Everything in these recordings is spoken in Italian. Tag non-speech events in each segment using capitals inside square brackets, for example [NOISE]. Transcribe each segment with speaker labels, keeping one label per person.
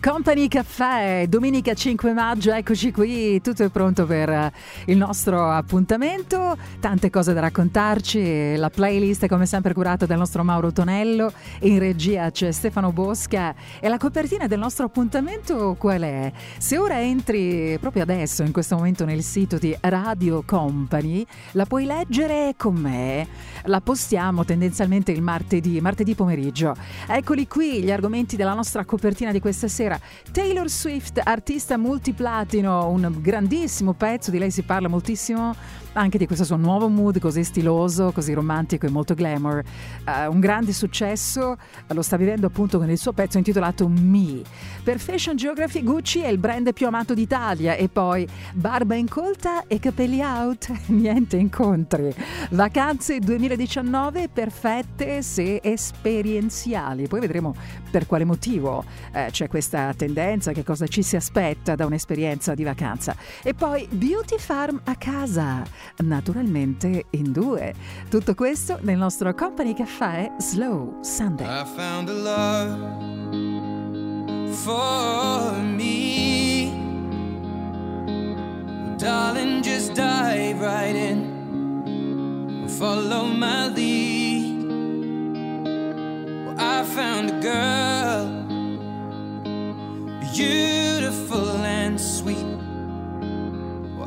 Speaker 1: Company Caffè, domenica 5 maggio, eccoci qui, tutto è pronto per il nostro appuntamento, tante cose da raccontarci, la playlist è come sempre curata dal nostro Mauro Tonello, in regia c'è Stefano Bosca e la copertina del nostro appuntamento qual è? Se ora entri proprio adesso, in questo momento nel sito di Radio Company, la puoi leggere con me, la postiamo tendenzialmente il martedì, martedì pomeriggio. Eccoli qui gli argomenti della nostra copertina di questa sera. Taylor Swift, artista multiplatino, un grandissimo pezzo, di lei si parla moltissimo anche di questo suo nuovo mood così stiloso, così romantico e molto glamour. Uh, un grande successo lo sta vivendo appunto con il suo pezzo intitolato Me. Per Fashion Geography Gucci è il brand più amato d'Italia e poi barba incolta e capelli out, [LAUGHS] niente incontri. Vacanze 2019 perfette se esperienziali. Poi vedremo per quale motivo eh, c'è questa tendenza, che cosa ci si aspetta da un'esperienza di vacanza. E poi Beauty Farm a casa naturalmente in due. Tutto questo nel nostro Company Caffè Slow Sunday. I found a love for me. Darling, just dive right in. Follow my lead. Well, I found a girl, beautiful and sweet.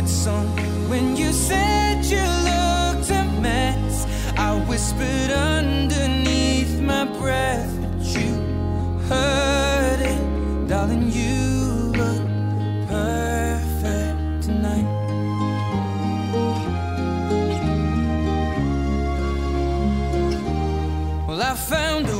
Speaker 1: favorite song. When you said you looked a mess, I whispered underneath my breath, but you heard it, darling.
Speaker 2: You look perfect tonight. Well, I found a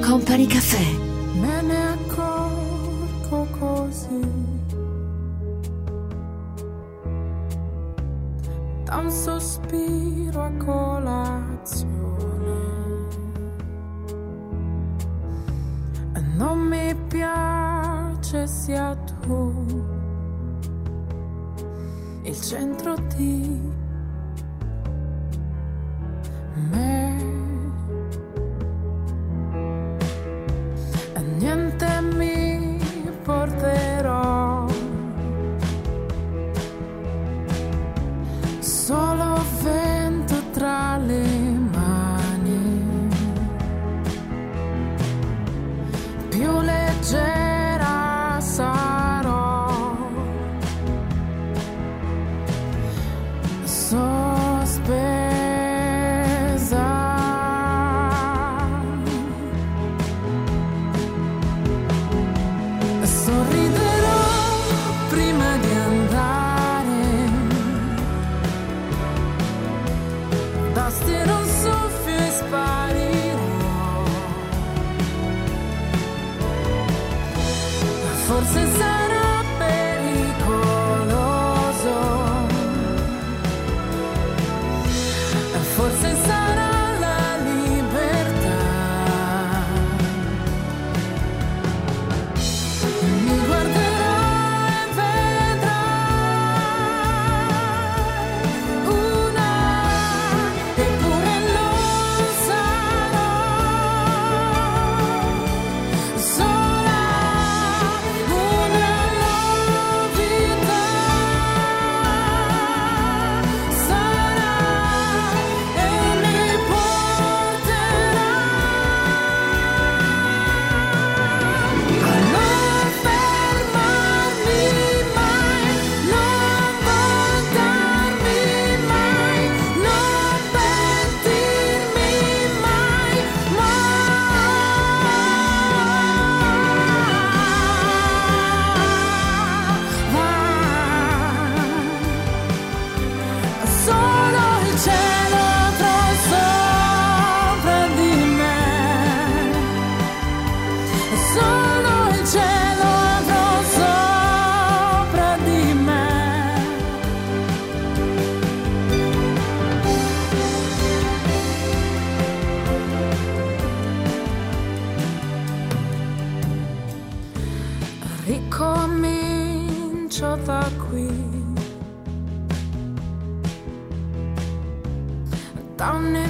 Speaker 3: Company Caffè.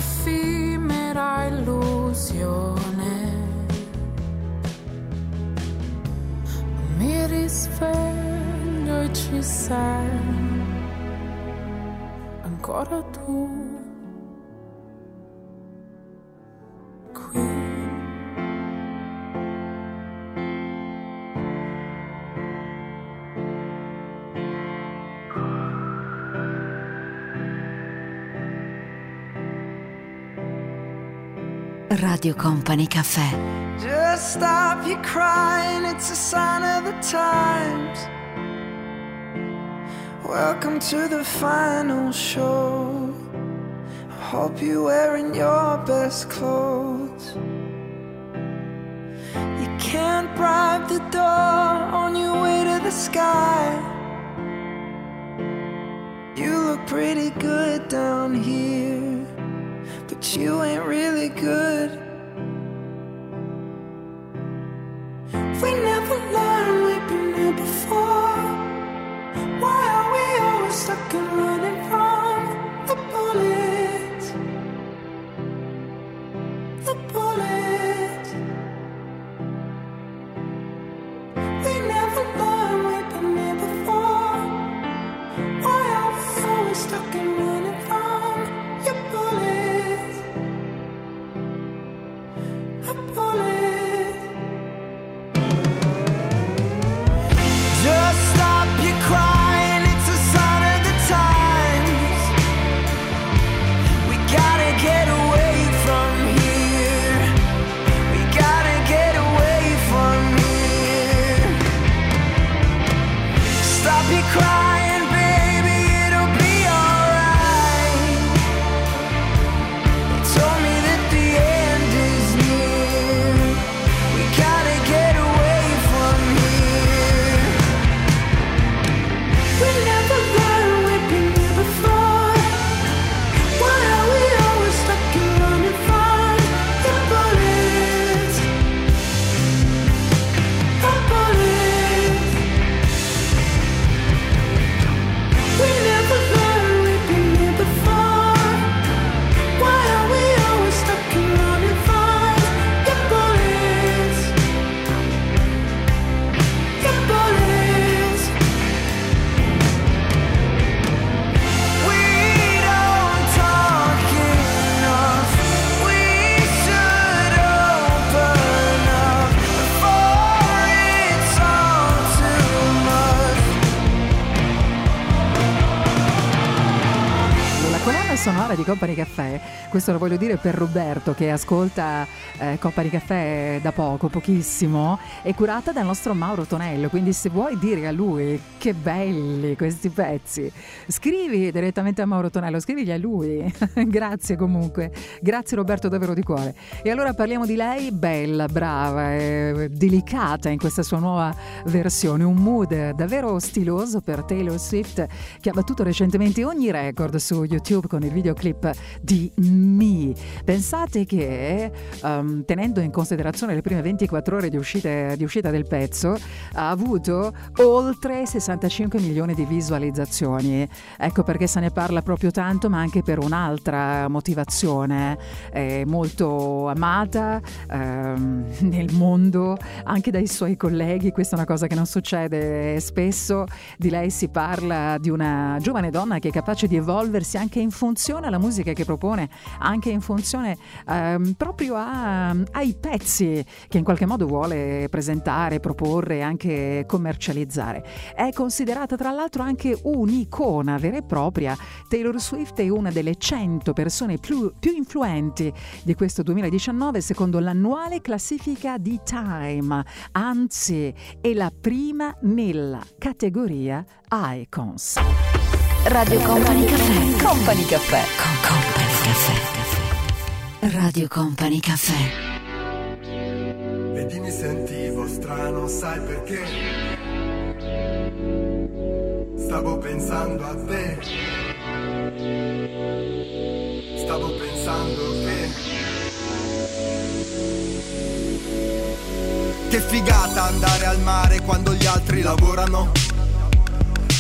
Speaker 3: effimera illusione. Mi risveglio e ci sei ancora tu.
Speaker 4: Radio Company Caffè.
Speaker 5: Just stop you crying, it's a sign of the times. Welcome to the final show. I hope you're wearing your best clothes. You can't bribe the door on your way to the sky. You look pretty good down here but you ain't really good.
Speaker 1: Di Company Caffè, questo lo voglio dire per Roberto che ascolta eh, Company Caffè da poco, pochissimo, è curata dal nostro Mauro Tonello, quindi se vuoi dire a lui che belli questi pezzi, scrivi direttamente a Mauro Tonello, scrivigli a lui. [LAUGHS] Grazie comunque, grazie Roberto davvero di cuore. E allora parliamo di lei, bella, brava, e delicata in questa sua nuova versione, un mood davvero stiloso per Taylor Swift che ha battuto recentemente ogni record su YouTube con il videoclip di Me. Pensate che um, tenendo in considerazione le prime 24 ore di uscita, di uscita del pezzo ha avuto oltre 65 milioni di visualizzazioni. Ecco perché se ne parla proprio tanto, ma anche per un'altra motivazione. È molto amata ehm, [LAUGHS] nel mondo, anche dai suoi colleghi. Questa è una cosa che non succede spesso. Di lei si parla di una giovane donna che è capace di evolversi anche in funzione alla musica che propone, anche in funzione ehm, proprio a, ai pezzi che in qualche modo vuole presentare, proporre e anche commercializzare. È considerata tra l'altro anche un'icona vera e propria. Taylor Swift è una delle 100 persone più, più influenti di questo 2019 secondo l'annuale classifica di Time, anzi è la prima nella categoria Icons.
Speaker 5: Radio Company Caffè. Company Caffè. Con Company Caffè. Radio Company Caffè.
Speaker 6: Vedi mi sentivo strano, sai perché? Stavo pensando a te. Stavo pensando che Che figata andare al mare quando gli altri lavorano.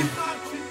Speaker 6: incontrarci.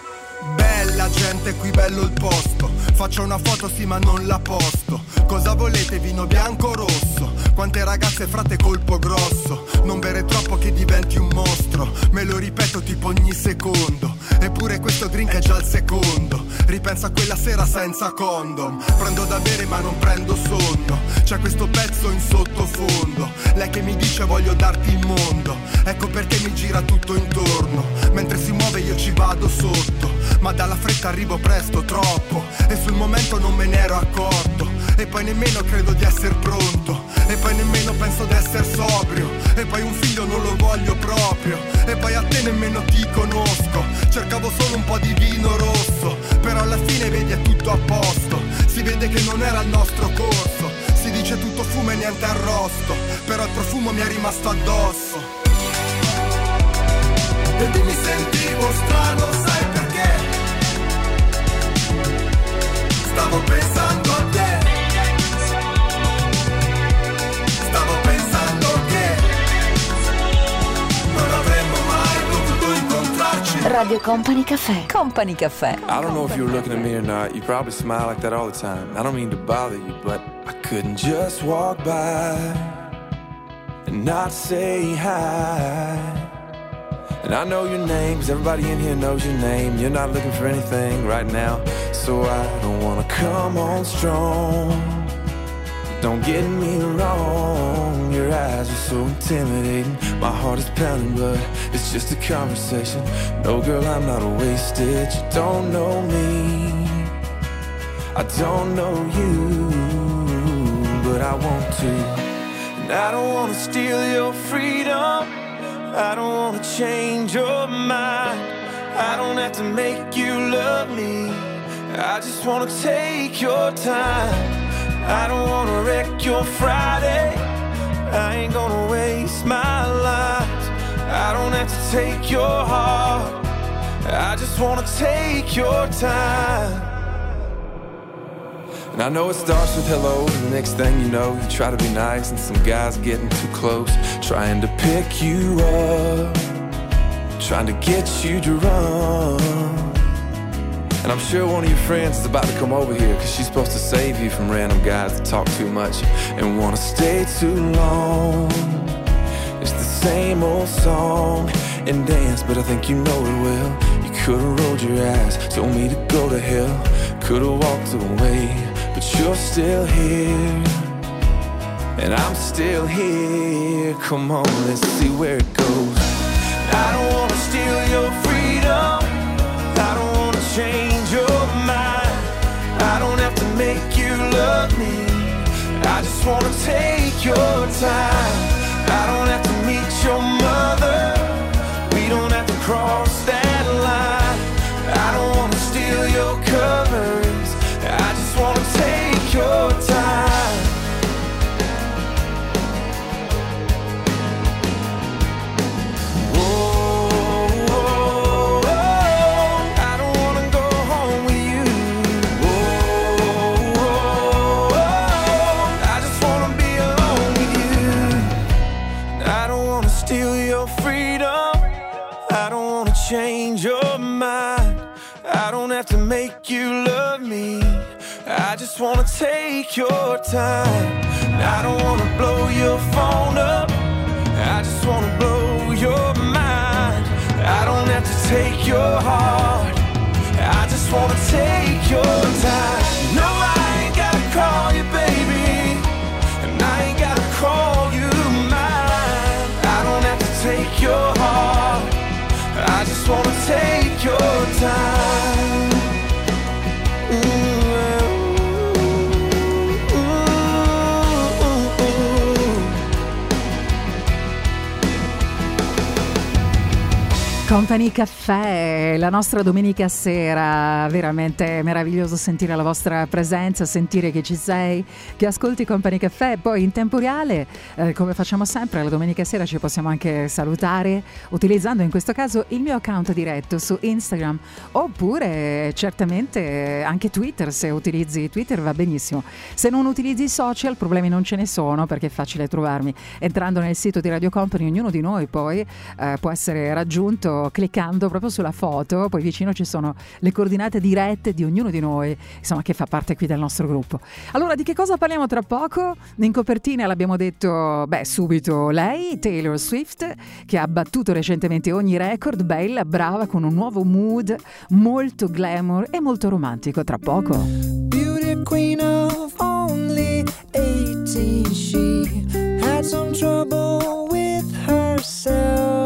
Speaker 6: Bella gente, qui bello il posto. Faccio una foto sì ma non la posto. Cosa volete, vino bianco o rosso? Quante ragazze frate colpo grosso. Non bere troppo che diventi un mostro. Me lo ripeto tipo ogni secondo. Eppure questo drink è già il secondo. Ripenso a quella sera senza condom. Prendo da bere ma non prendo sonno. C'è questo pezzo in sottofondo. Lei che mi dice voglio darti il mondo. Ecco perché mi gira tutto intorno. Mentre si muove io ci vado sotto. Ma dalla fretta arrivo presto, troppo. E sul momento non me ne ero accorto. E poi nemmeno credo di essere pronto. E poi nemmeno penso di essere sobrio. E poi un figlio non lo voglio proprio. E poi a te nemmeno ti conosco. Cercavo solo un po' di vino rosso. Però alla fine vedi è tutto a posto. Si vede che non era il nostro corso. Si dice tutto fumo e niente arrosto. Però il profumo mi è rimasto addosso. Vedi mi sentivo strano, sai perché? Stavo pensando
Speaker 5: Radio Company Caffè. Company Caffè.
Speaker 7: I don't know if you were looking at me or not. You probably smile like that all the time. I don't mean to bother you, but I couldn't just walk by and not say hi. And I know your name, 'cause everybody in here knows your name. You're not looking for anything right now, so I don't wanna come on strong.
Speaker 8: Don't get me wrong, your eyes are so intimidating. My heart is pounding, but it's just a conversation. No, girl, I'm not a wasted. You don't know me, I don't know you, but I want to. And I don't wanna steal your freedom. I don't wanna change your mind. I don't have to make you love me. I just wanna take your time. I don't wanna wreck your Friday. I ain't gonna waste my life. I don't have to take your heart. I just wanna take your time. And I know it starts with hello, and the next thing you know, you try to be nice, and some guy's getting too close, trying to pick you up, trying to get you to run. And I'm sure one of your friends is about to come over here, cause she's supposed to save you from random guys that talk too much and wanna stay too long. It's the same old song and dance, but I think you know it well. You could've rolled your eyes, told me to go to hell, could've walked away, but you're still here. And I'm still here. Come on, let's see where it goes. I don't wanna steal your freedom. I don't wanna change make you love me. I just wanna take your time. I don't have to meet your mother. We don't have to cross that line. I don't wanna steal your covers. I just wanna take your time. Make you love me. I just wanna take your time. I don't wanna blow your phone up. I just wanna blow your mind. I don't have to take your heart. I just wanna take your time.
Speaker 1: Company Caffè, la nostra domenica sera, veramente meraviglioso sentire la vostra presenza, sentire che ci sei, che ascolti Company Caffè, poi in tempo reale, eh, come facciamo sempre, la domenica sera ci possiamo anche salutare utilizzando in questo caso il mio account diretto su Instagram oppure certamente anche Twitter, se utilizzi Twitter va benissimo. Se non utilizzi i social problemi non ce ne sono perché è facile trovarmi. Entrando nel sito di Radio Company ognuno di noi poi eh, può essere raggiunto cliccando proprio sulla foto, poi vicino ci sono le coordinate dirette di ognuno di noi, insomma che fa parte qui del nostro gruppo. Allora di che cosa parliamo tra poco? In copertina l'abbiamo detto, beh subito lei, Taylor Swift, che ha battuto recentemente ogni record, bella, brava, con un nuovo mood molto glamour e molto romantico tra poco.
Speaker 5: Beauty queen of only 18, she had some trouble with herself.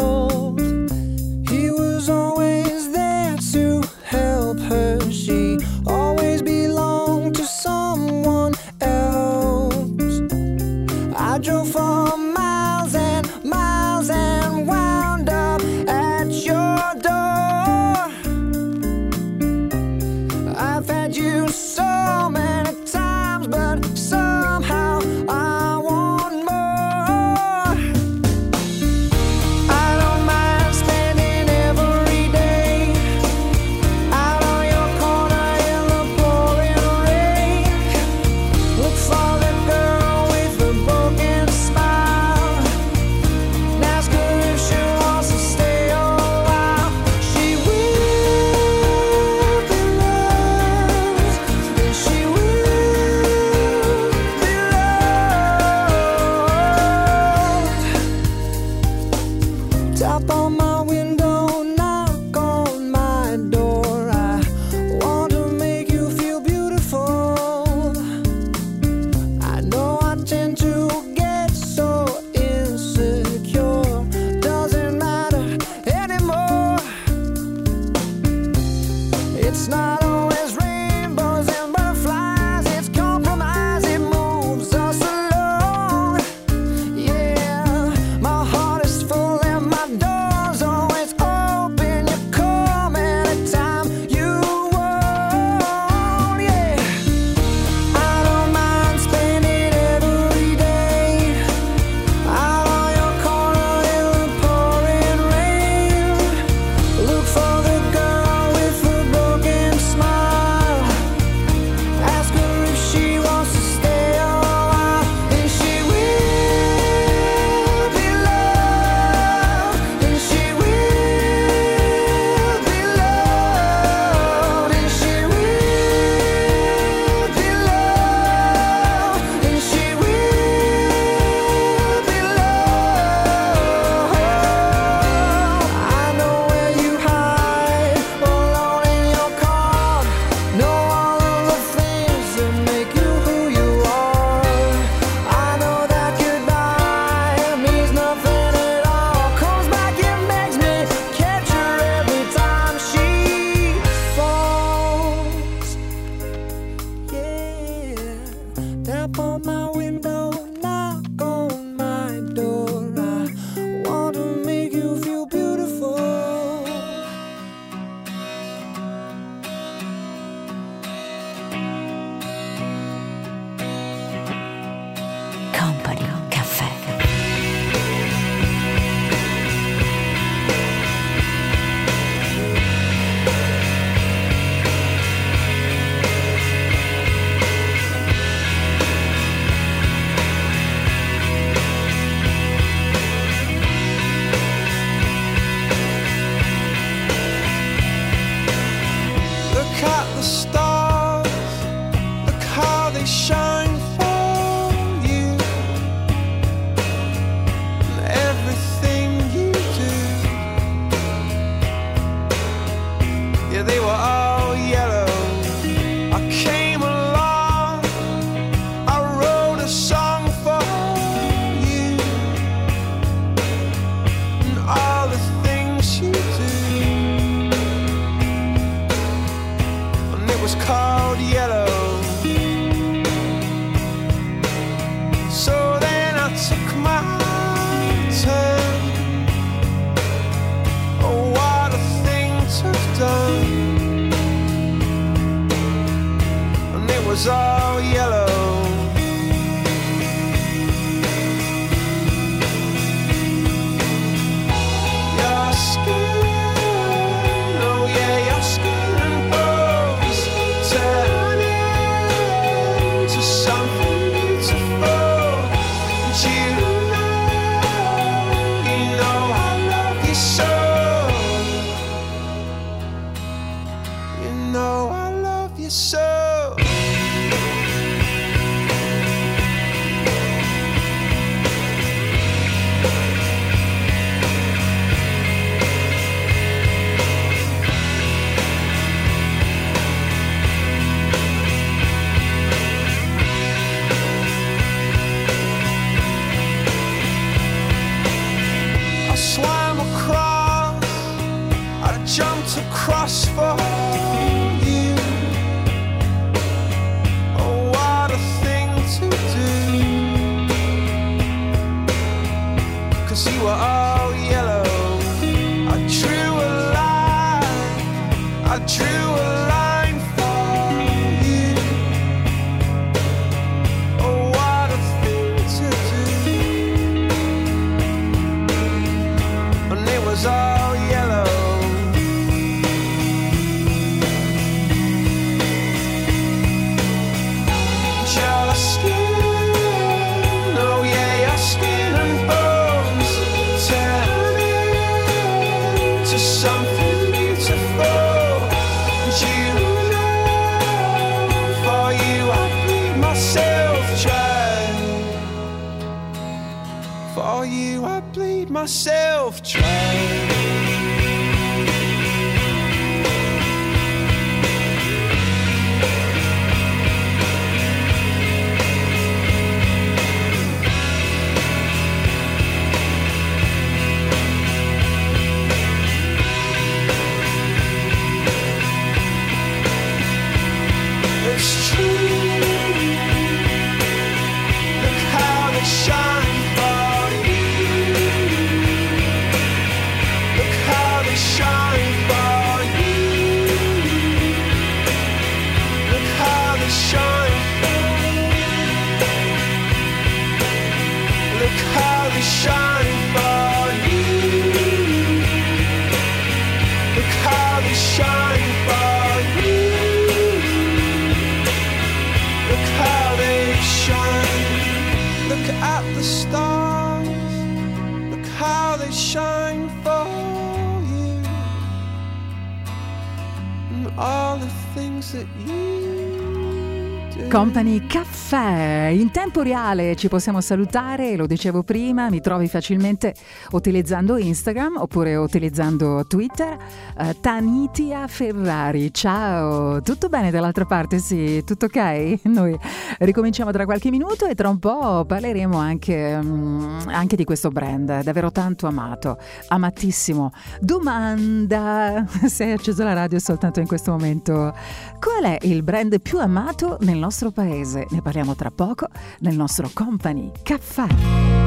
Speaker 1: Company Caffè. In tempo reale ci possiamo salutare, lo dicevo prima, mi trovi facilmente utilizzando Instagram oppure utilizzando Twitter eh, Tanitia Ferrari. Ciao, tutto bene dall'altra parte? Sì, tutto ok? [LAUGHS] Noi ricominciamo tra qualche minuto e tra un po' parleremo anche, mh, anche di questo brand, davvero tanto amato, amatissimo. Domanda, [LAUGHS] se hai acceso la radio soltanto in questo momento, qual è il brand più amato nel nostro paese? Ne parliamo tra poco nel nostro Company Caffè.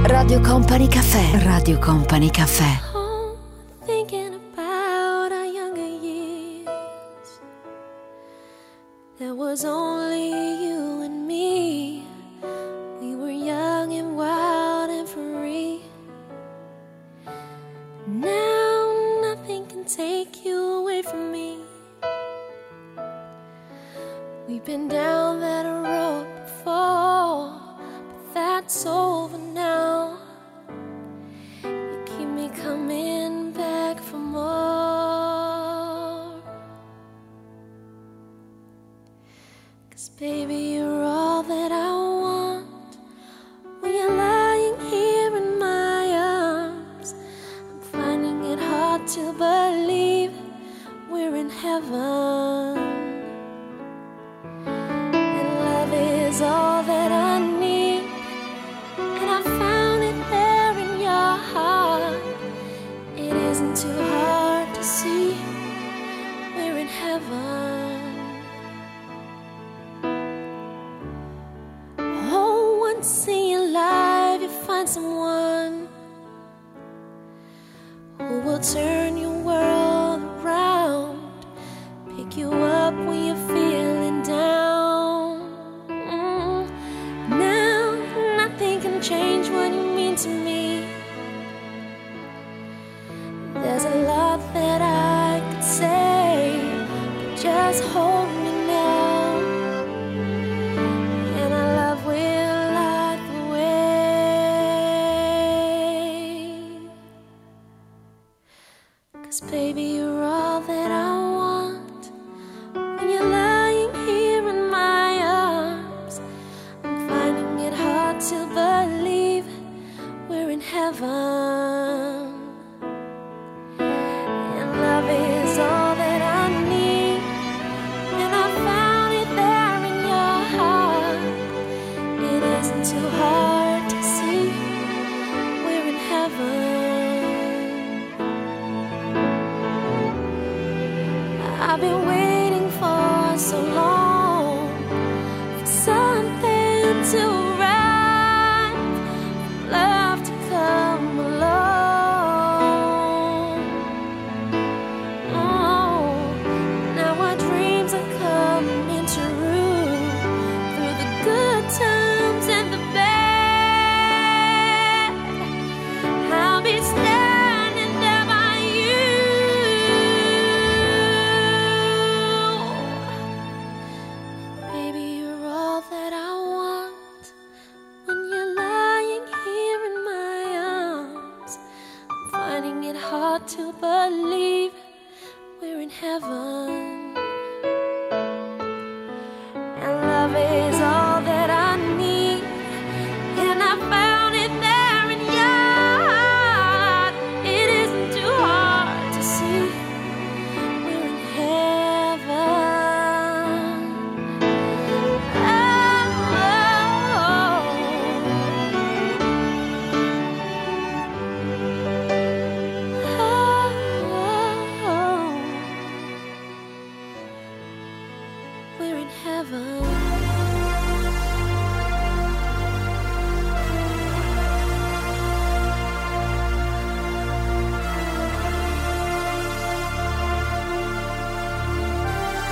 Speaker 4: Radio Company Caffè. Radio Company Caffè.
Speaker 9: was only you and me. We were young and wild and free. Now nothing can take you away from me. We've been down that road.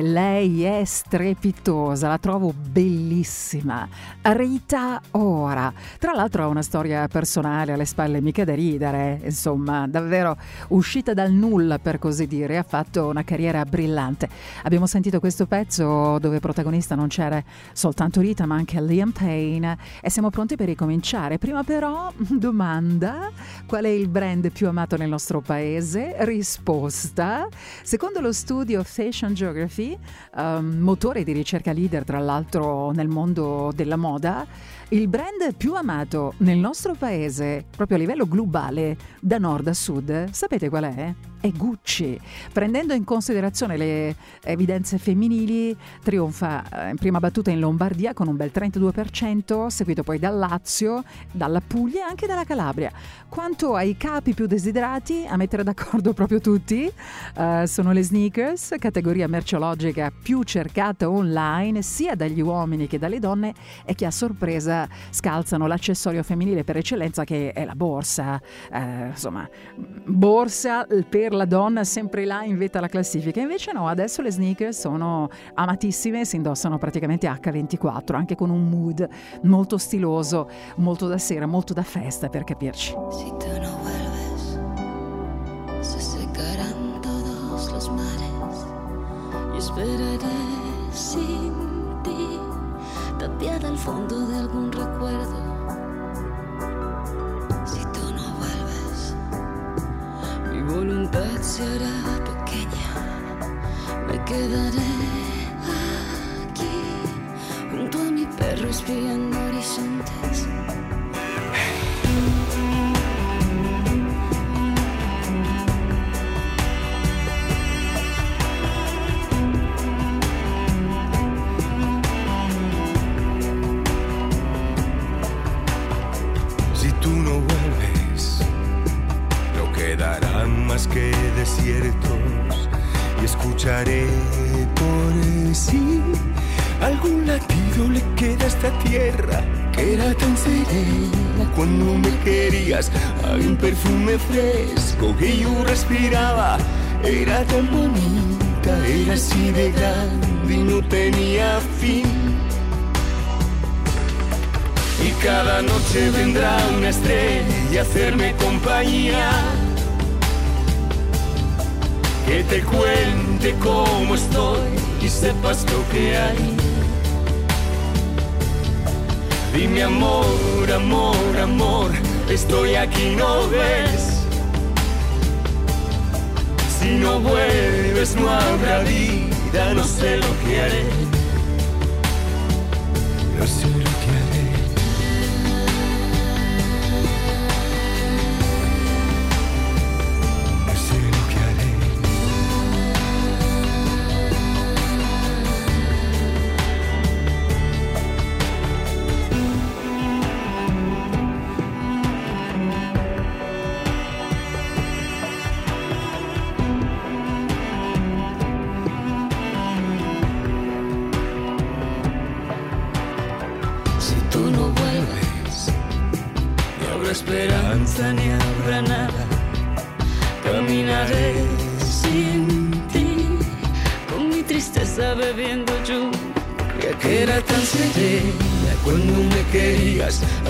Speaker 1: Lei è strepitosa, la trovo bellissima. Rita Ora, tra l'altro ha una storia personale alle spalle mica da ridere, insomma, davvero uscita dal nulla per così dire, ha fatto una carriera brillante. Abbiamo sentito questo pezzo dove protagonista non c'era soltanto Rita ma anche Liam Payne e siamo pronti per ricominciare. Prima però, [LAUGHS] domanda, qual è il brand più amato nel nostro paese? Risposta, secondo lo studio Fashion Geography, ehm, motore di ricerca leader tra l'altro nel mondo della moda, il brand più amato nel nostro paese, proprio a livello globale, da nord a sud, sapete qual è? È Gucci. Prendendo in considerazione le evidenze femminili, trionfa eh, in prima battuta in Lombardia con un bel 32%, seguito poi dal Lazio, dalla Puglia e anche dalla Calabria. Quanto ai capi più desiderati, a mettere d'accordo proprio tutti, eh, sono le sneakers, categoria merceologica più cercata online sia dagli uomini che dalle donne e che a sorpresa scalzano l'accessorio femminile per eccellenza che è la borsa. Eh, insomma, borsa per la donna sempre là in vetta alla classifica. Invece no, adesso le sneakers sono amatissime si indossano praticamente H24, anche con un mood molto stiloso, molto da sera, molto da festa per capirci.
Speaker 10: Si tú no vuelves, se secarán todos los mares. Y esperaré sin ti, tapiada al fondo de algún recuerdo. Mi voluntad se hará pequeña. Me quedaré aquí, junto a mi perro espiando horizontes.
Speaker 4: Más que desiertos y escucharé por sí. Algún latido le queda a esta tierra que era tan serena cuando me querías. Había un perfume fresco que yo respiraba, era tan bonita, era así de grande y no tenía fin. Y cada noche vendrá una estrella a hacerme compañía. Que te cuente cómo estoy y sepas lo que hay. Dime amor, amor, amor, estoy aquí, ¿no ves? Si no vuelves no habrá vida, no sé lo que haré.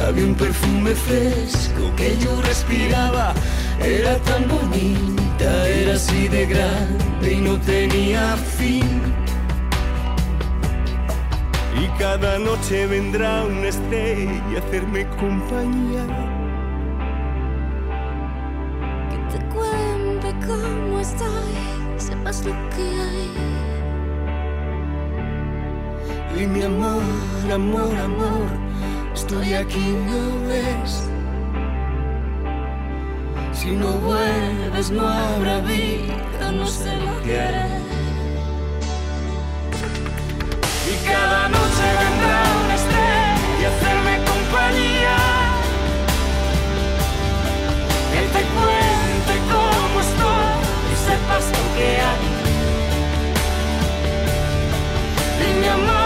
Speaker 4: había un perfume fresco que yo respiraba. Era tan bonita, era así de grande y no tenía fin. Y
Speaker 3: cada noche vendrá una estrella a hacerme compañía.
Speaker 9: Que te cuente cómo estoy, sepas lo que hay.
Speaker 3: Y mi amor, amor, amor estoy aquí no ves. Si no vuelves no habrá vida, no sé lo que haré. Y cada noche vendrá una estrella y hacerme compañía. Él te cuente cómo estoy y sepas lo que hay. Y amor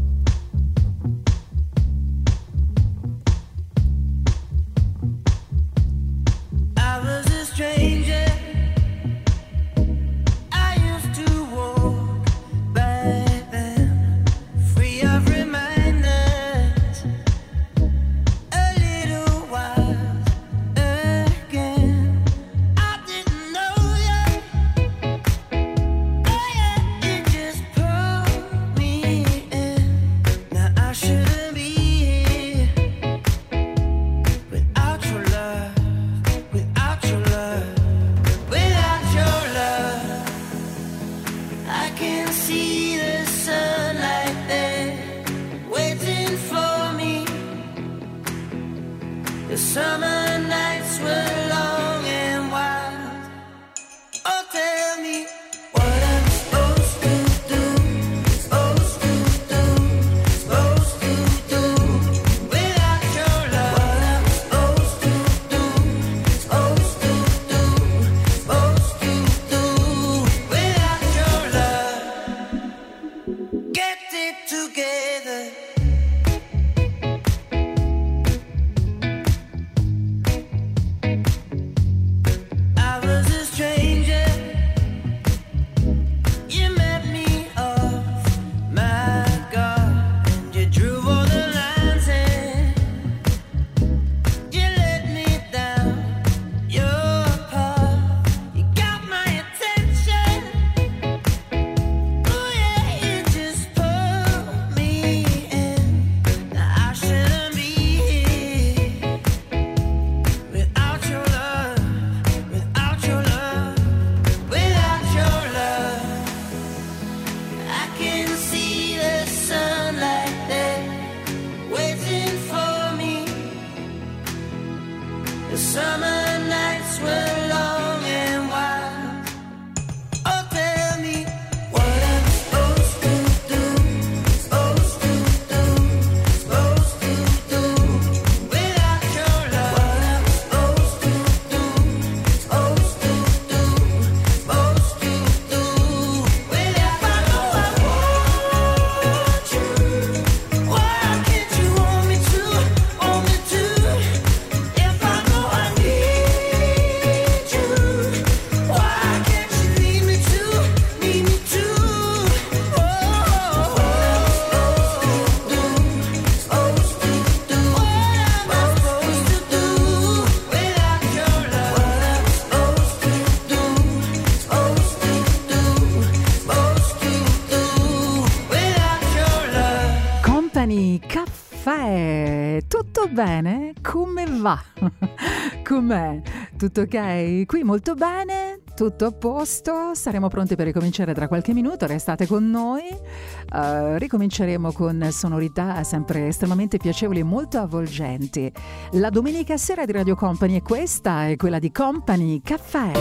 Speaker 1: tutto ok? Qui molto bene, tutto a posto, saremo pronti per ricominciare tra qualche minuto, restate con noi, uh, ricominceremo con sonorità sempre estremamente piacevoli e molto avvolgenti. La domenica sera di Radio Company è questa, è quella di Company Caffè.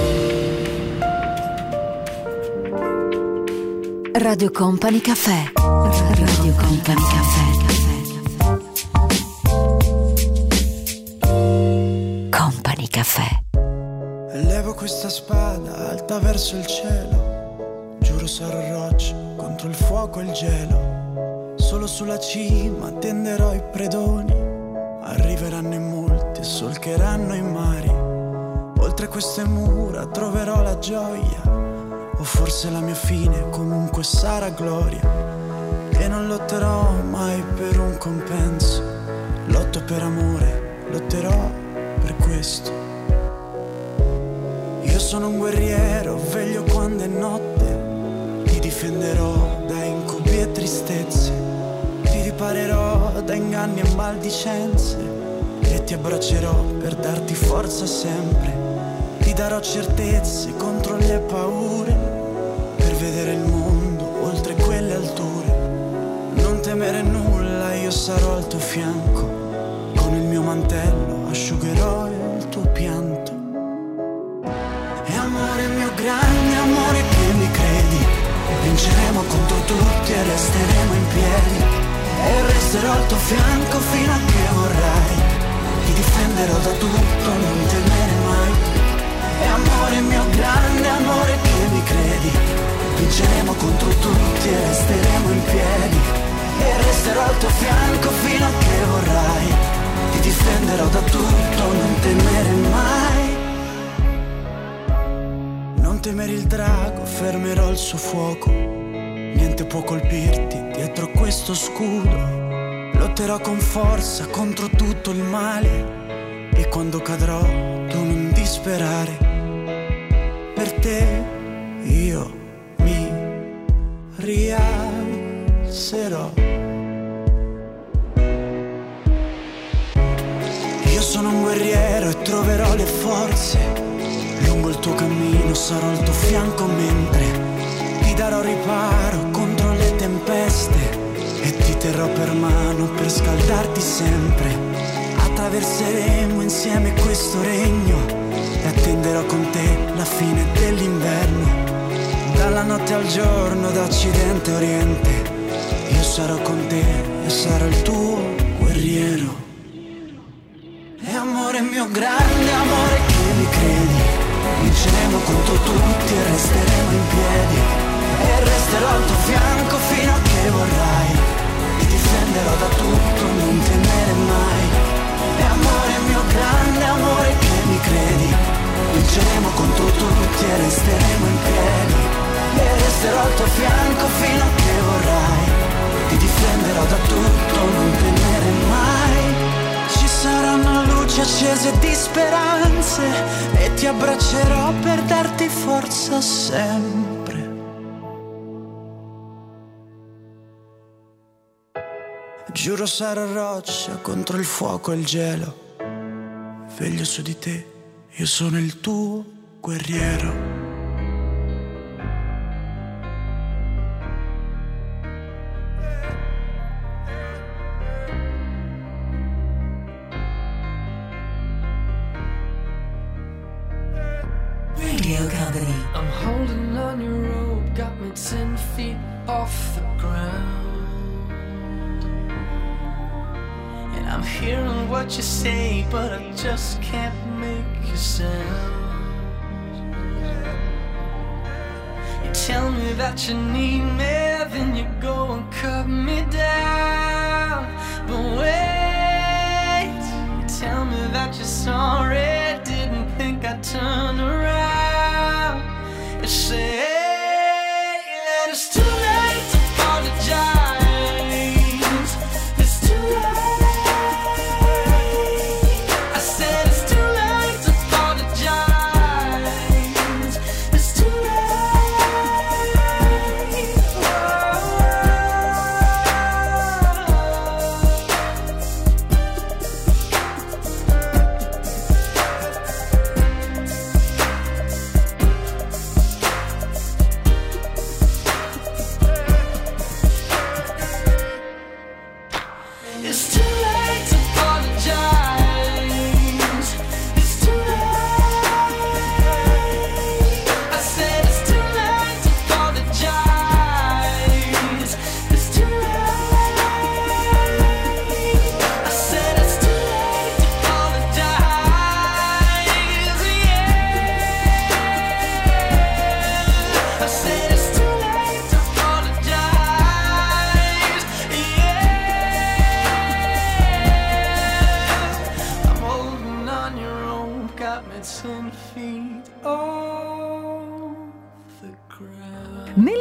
Speaker 4: Radio Company Caffè. Radio Company Caffè. Company Caffè.
Speaker 8: Levo questa spada alta verso il cielo. Giuro sarò roccia contro il fuoco e il gelo. Solo sulla cima tenderò i predoni. Arriveranno in molti e solcheranno i mari. Oltre queste mura troverò la gioia. O forse la mia fine comunque sarà gloria. E non lotterò mai per un compenso. Lotto per amore, lotterò per questo. Sono un guerriero, veglio quando è notte, ti difenderò da incubi e tristezze, ti riparerò da inganni e maldicenze. E ti abbraccerò per darti forza sempre, ti darò certezze contro le paure, per vedere il mondo oltre quelle alture. Non temere nulla, io sarò al tuo fianco, con il mio mantello asciugherò il grande amore che mi credi Vinceremo contro tutti e resteremo in piedi. E resterò al tuo fianco fino a che vorrai. Ti difenderò da tutto, non temere mai. E amore mio grande amore che mi credi Vinceremo contro tutti e resteremo in piedi. E resterò al tuo fianco fino a che vorrai. Ti difenderò da tutto, non temere mai non temere il drago, fermerò il suo fuoco. Niente può colpirti dietro questo scudo. Lotterò con forza contro tutto il male. E quando cadrò, tu non disperare. Per te io mi rialzerò. Io sono un guerriero e troverò le forze Lungo il tuo cammino sarò al tuo fianco mentre ti darò riparo contro le tempeste e ti terrò per mano per scaldarti sempre. Attraverseremo insieme questo regno e attenderò con te la fine dell'inverno. Dalla notte al giorno, da occidente a oriente, io sarò con te e sarò il tuo guerriero. E amore mio grande amore che mi credi Vinceremo contro tutti e resteremo in piedi. E resterò al tuo fianco fino a che vorrai. Ti difenderò da tutto, non temere mai. E amore mio grande amore che mi credi. Vinceremo contro tutti e resteremo in piedi. E resterò al tuo fianco fino a che vorrai. Ti difenderò da tutto, non temere mai saranno luci accese di speranze e ti abbraccerò per darti forza sempre. Giuro sarò roccia contro il fuoco e il gelo. Veglio su di te, io sono il tuo guerriero.
Speaker 11: But I just can't make a sound. You tell me that you need me, then you go and cut me down. But wait, you tell me that you're sorry, didn't think I'd turn around. You say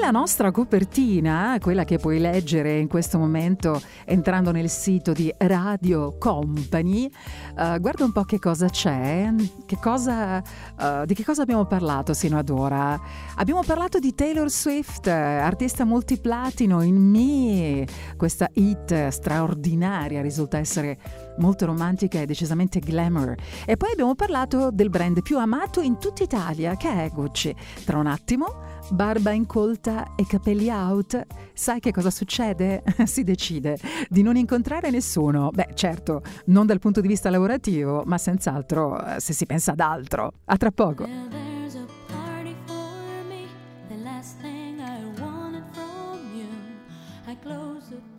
Speaker 1: Nella nostra copertina, quella che puoi leggere in questo momento entrando nel sito di Radio Company, eh, guarda un po' che cosa c'è, che cosa, eh, di che cosa abbiamo parlato sino ad ora. Abbiamo parlato di Taylor Swift, artista multiplatino in Me, questa hit straordinaria, risulta essere molto romantica e decisamente glamour. E poi abbiamo parlato del brand più amato in tutta Italia, che è Gucci. Tra un attimo barba incolta e capelli out, sai che cosa succede? [LAUGHS] si decide di non incontrare nessuno. Beh, certo, non dal punto di vista lavorativo, ma senz'altro eh, se si pensa ad altro. A tra poco.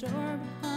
Speaker 10: There's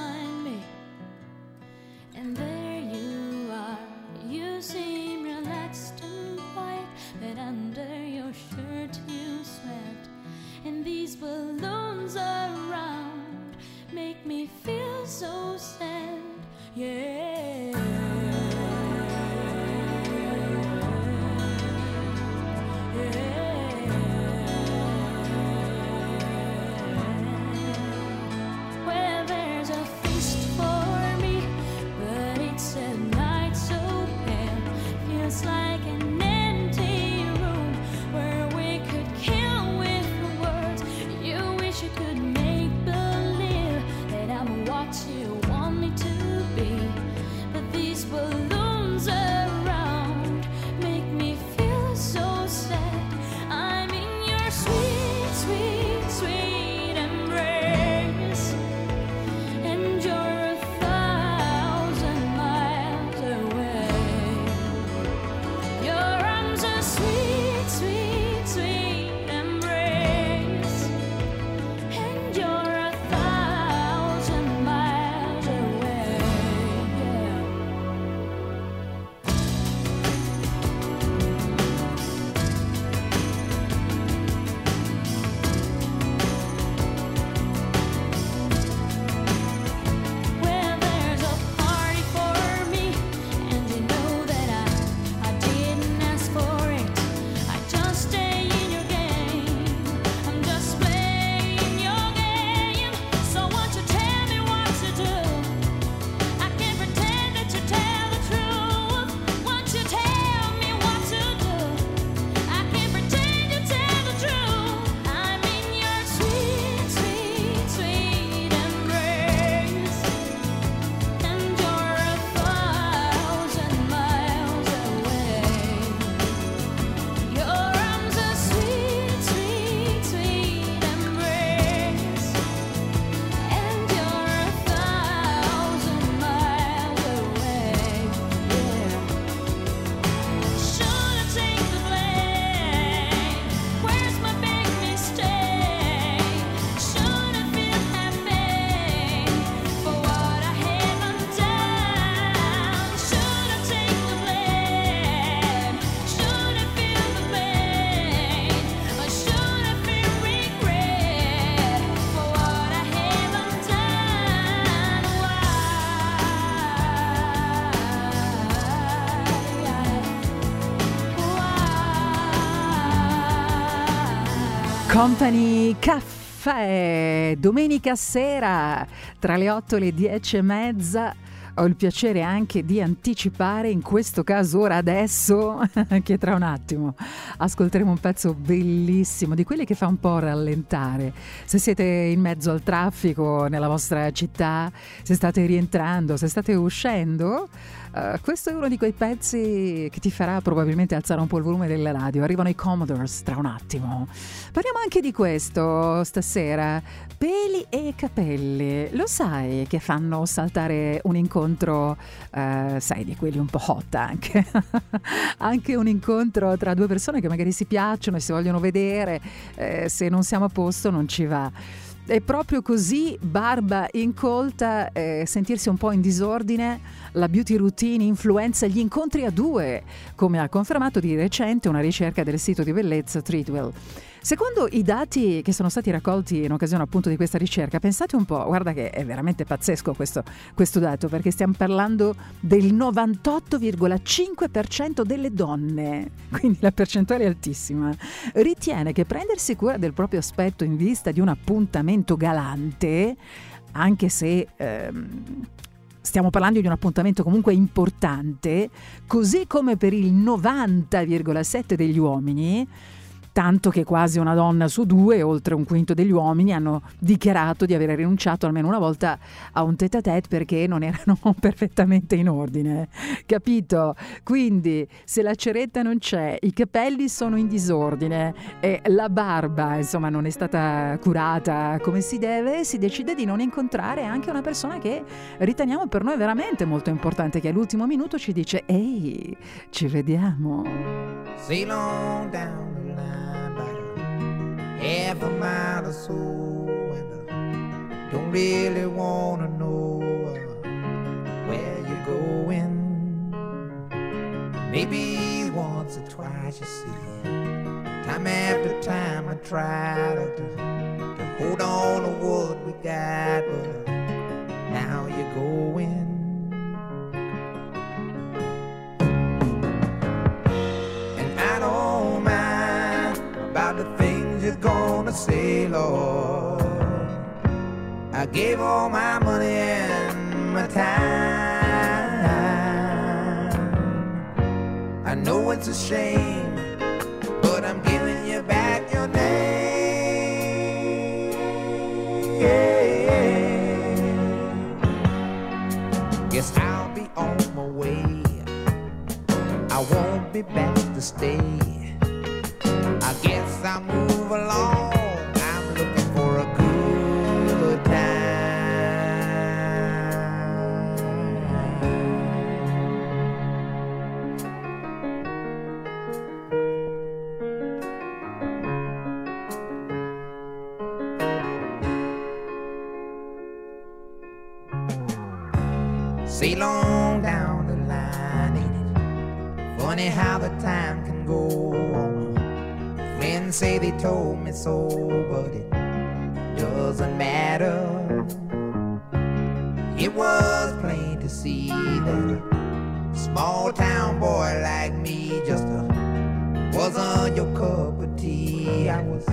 Speaker 1: Company Caffè, domenica sera tra le 8 e le 10 e mezza. Ho il piacere anche di anticipare, in questo caso ora adesso, [LAUGHS] che tra un attimo ascolteremo un pezzo bellissimo, di quelli che fa un po' rallentare. Se siete in mezzo al traffico nella vostra città, se state rientrando, se state uscendo, eh, questo è uno di quei pezzi che ti farà probabilmente alzare un po' il volume della radio. Arrivano i Commodores tra un attimo. Parliamo anche di questo stasera. Peli e capelli. Lo sai che fanno saltare un incontro, eh, sai, di quelli un po' hot anche. [LAUGHS] anche un incontro tra due persone che magari si piacciono e si vogliono vedere. Eh, se non siamo a posto non ci va. È proprio così, barba incolta, eh, sentirsi un po' in disordine, la beauty routine influenza gli incontri a due, come ha confermato di recente una ricerca del sito di bellezza Treatwell. Secondo i dati che sono stati raccolti in occasione appunto di questa ricerca, pensate un po', guarda che è veramente pazzesco questo, questo dato, perché stiamo parlando del 98,5% delle donne, [LAUGHS] quindi la percentuale è altissima, ritiene che prendersi cura del proprio aspetto in vista di un appuntamento galante, anche se... Ehm, stiamo parlando di un appuntamento comunque importante, così come per il 90,7 degli uomini, tanto che quasi una donna su due, oltre un quinto degli uomini, hanno dichiarato di aver rinunciato almeno una volta a un tête à tête perché non erano [LAUGHS] perfettamente in ordine. Capito? Quindi, se la ceretta non c'è, i capelli sono in disordine e la barba, insomma, non è stata curata come si deve, si decide di non incontrare anche una persona che riteniamo per noi veramente molto importante, che all'ultimo minuto ci dice: Ehi, ci vediamo.
Speaker 12: Sail on down half a mile or so, and I don't really wanna know uh, where you're going. Maybe once or twice, you see. Time after time, I try to, to hold on to what we got, but uh, now you're going. And I don't mind about the things gonna say, Lord. I gave all my money and my time. I know it's a shame, but I'm giving you back your name. Yeah. Guess I'll be on my way. I won't be back to stay. I guess I'll Funny how the time can go on. Friends say they told me so, but it doesn't matter. It was plain to see that a small town boy like me just uh, wasn't your cup of tea. I was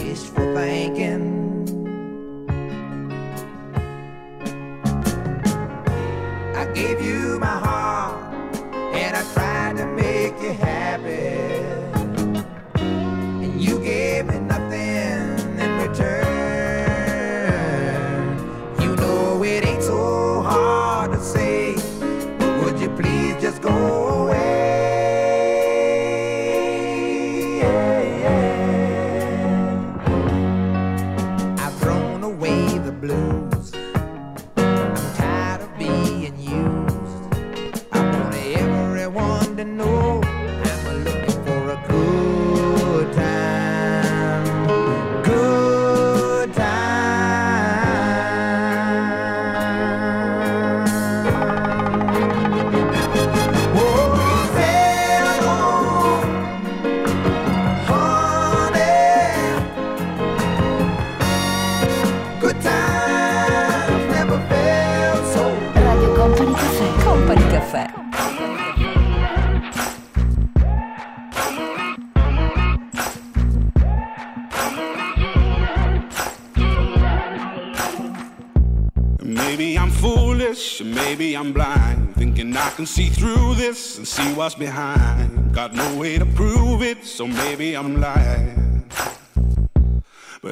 Speaker 12: wishful thinking. I gave you my heart and I tried happy. Good times never felt so
Speaker 4: Radio Company Caffè. Company Caffè.
Speaker 13: Maybe I'm foolish, maybe I'm blind. Thinking I can see through this and see what's behind. Got no way to prove it, so maybe I'm lying.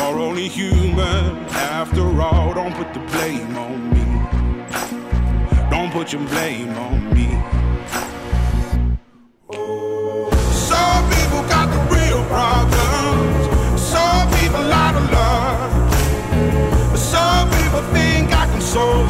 Speaker 13: You're only human after all. Don't put the blame on me. Don't put your blame on me. Some people got the real problems. Some people out of love. Some people think I can solve.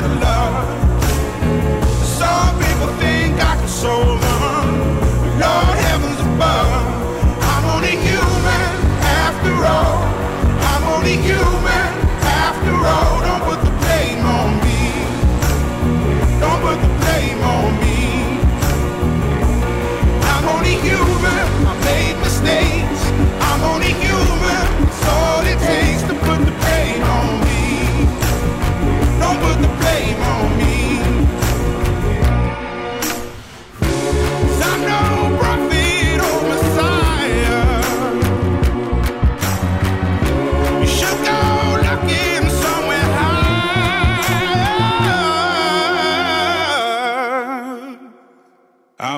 Speaker 13: out of love. Some people think I can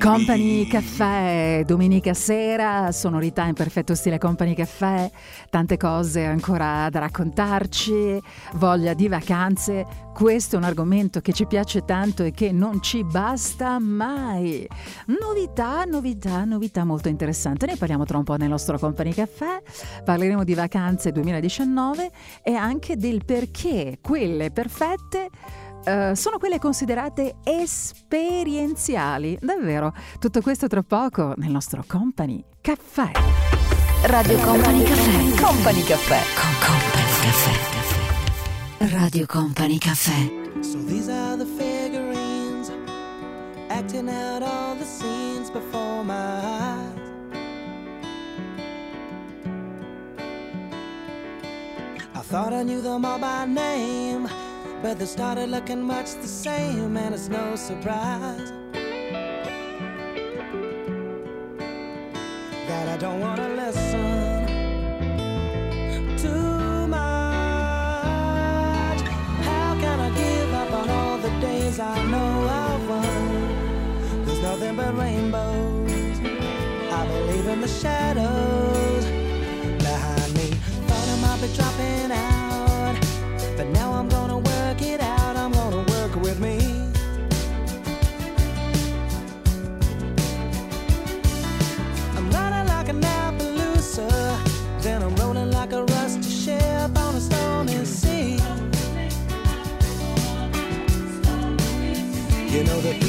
Speaker 1: Company
Speaker 13: me.
Speaker 1: Caffè, domenica sera, sonorità in perfetto stile Company Caffè, tante cose ancora da raccontarci, voglia di vacanze. Questo è un argomento che ci piace tanto e che non ci basta mai. Novità, novità, novità molto interessante. Ne parliamo tra un po' nel nostro Company Caffè. Parleremo di vacanze 2019 e anche del perché quelle perfette eh, sono quelle considerate esperienziali. Davvero, tutto questo tra poco nel nostro Company Caffè.
Speaker 4: Radio Company Caffè. Company Caffè. Con Company Caffè. Radio Company Caffè.
Speaker 5: So these are the figurines acting out all the scenes before my eyes. I thought I knew them all by name, but they started looking much the same, and it's no surprise that I don't want to listen too much. How can I give up on all the days I know I've won? There's nothing but rainbows. I believe in the shadows behind me. Thought I might be dropping out, but now I'm gonna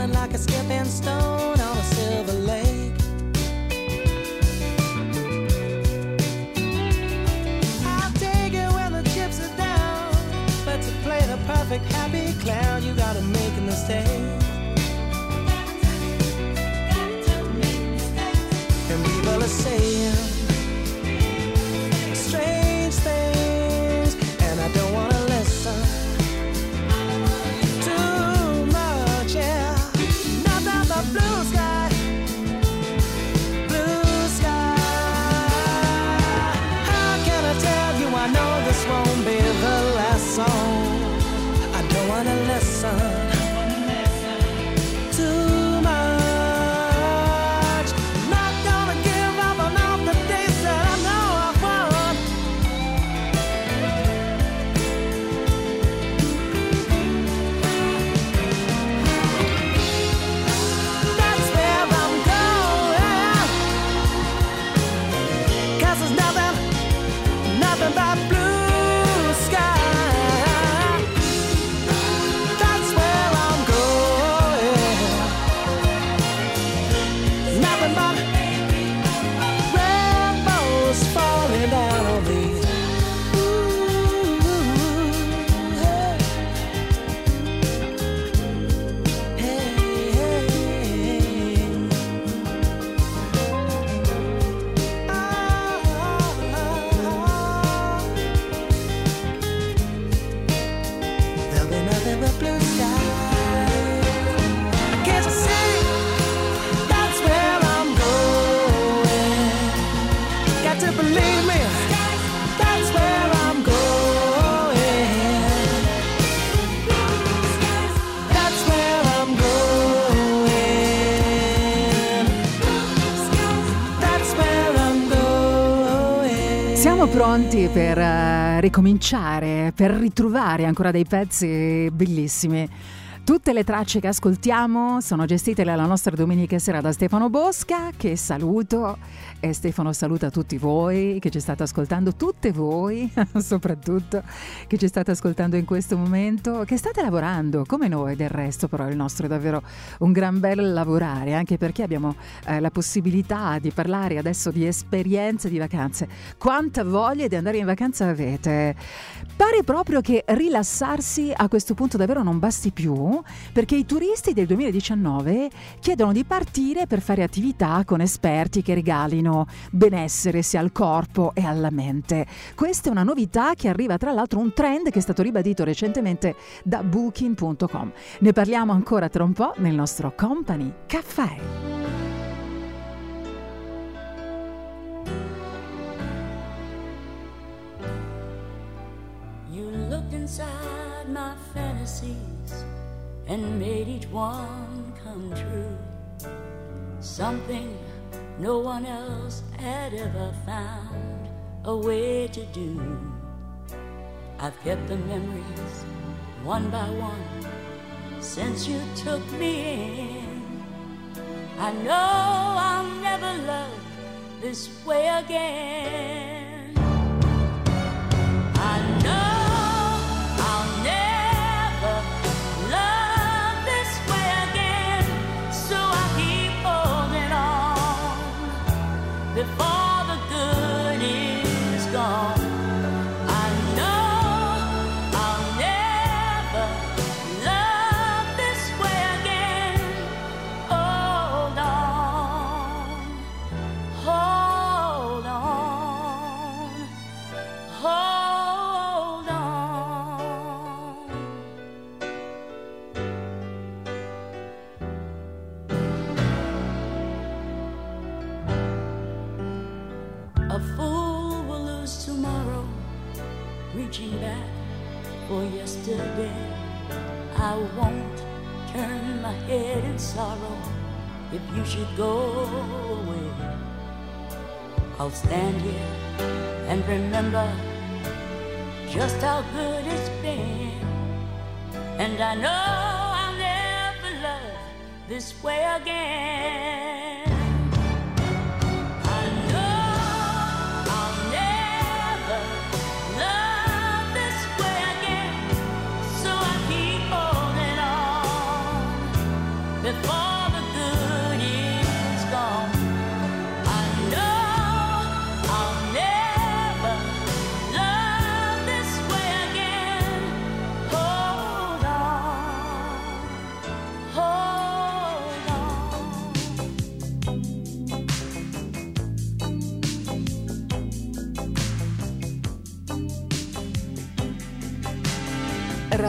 Speaker 5: I'm like a skipping stone on a silver lake. I'll take it when the chips are down. But to play the perfect happy clown, you gotta make a mistake. And people are saying
Speaker 1: sun. Pronti per eh, ricominciare, per ritrovare ancora dei pezzi bellissimi. Tutte le tracce che ascoltiamo sono gestite dalla nostra domenica sera da Stefano Bosca, che saluto e Stefano saluta tutti voi che ci state ascoltando, tutte voi [LAUGHS] soprattutto che ci state ascoltando in questo momento, che state lavorando come noi del resto, però il nostro è davvero un gran bel lavorare, anche perché abbiamo eh, la possibilità di parlare adesso di esperienze di vacanze. Quanta voglia di andare in vacanza avete? Pare proprio che rilassarsi a questo punto davvero non basti più perché i turisti del 2019 chiedono di partire per fare attività con esperti che regalino benessere sia al corpo e alla mente. Questa è una novità che arriva tra l'altro un trend che è stato ribadito recentemente da booking.com. Ne parliamo ancora tra un po' nel nostro Company Caffè.
Speaker 14: Inside my fantasies and made each one come true. Something no one else had ever found a way to do. I've kept the memories one by one since you took me in. I know I'll never love this way again. Head in sorrow if you should go away. I'll stand here and remember just how good it's been. And I know I'll never love this way again.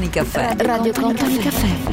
Speaker 4: Company Caffè. Radio Company Caffè.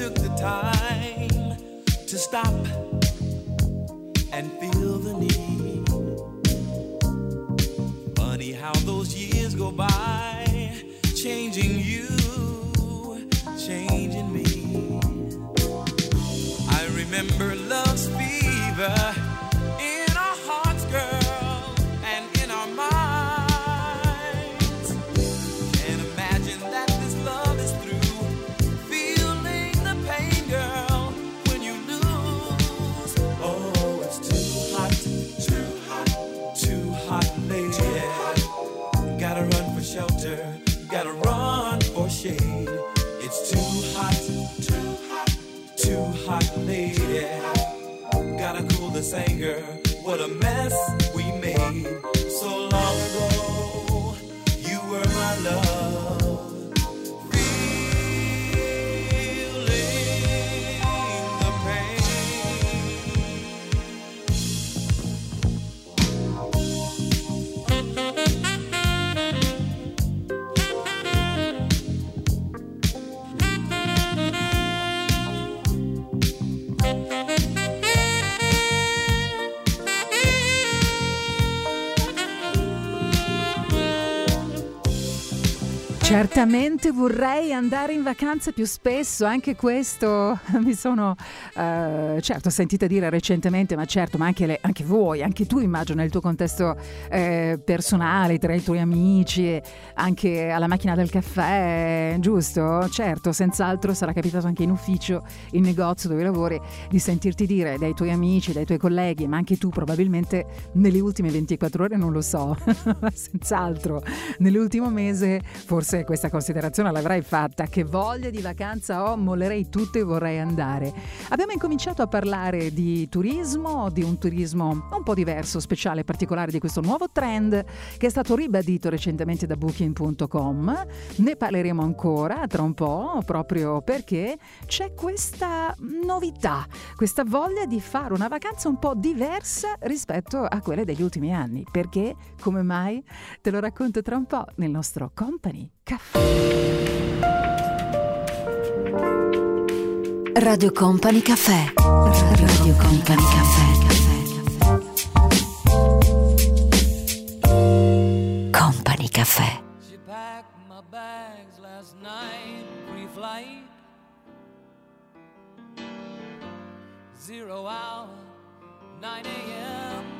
Speaker 8: Took the time to stop
Speaker 1: Certamente vorrei andare in vacanza più spesso, anche questo [LAUGHS] mi sono eh, certo sentita dire recentemente, ma certo, ma anche, le- anche voi, anche tu immagino nel tuo contesto eh, personale, tra i tuoi amici, anche alla macchina del caffè, giusto? Certo, senz'altro sarà capitato anche in ufficio, in negozio dove lavori, di sentirti dire dai tuoi amici, dai tuoi colleghi, ma anche tu probabilmente nelle ultime 24 ore non lo so, [LAUGHS] senz'altro nell'ultimo mese forse questa considerazione l'avrai fatta, che voglia di vacanza ho, mollerei tutto e vorrei andare. Abbiamo incominciato a parlare di turismo, di un turismo un po' diverso, speciale, particolare di questo nuovo trend che è stato ribadito recentemente da booking.com. Ne parleremo ancora tra un po', proprio perché c'è questa novità, questa voglia di fare una vacanza un po' diversa rispetto a quelle degli ultimi anni. Perché? Come mai? Te lo racconto tra un po' nel nostro Company Caffè.
Speaker 4: Radio Company Caffè. Radio Company Caffè. Company Caffè.
Speaker 2: She packed my bags last night, pre-flight. Zero hour, 9 a.m.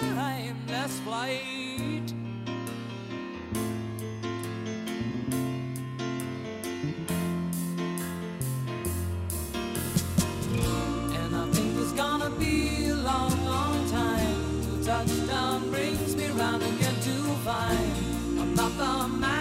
Speaker 2: timeless flight. And I think it's gonna be a long, long time till touchdown brings me round again to find I'm not the man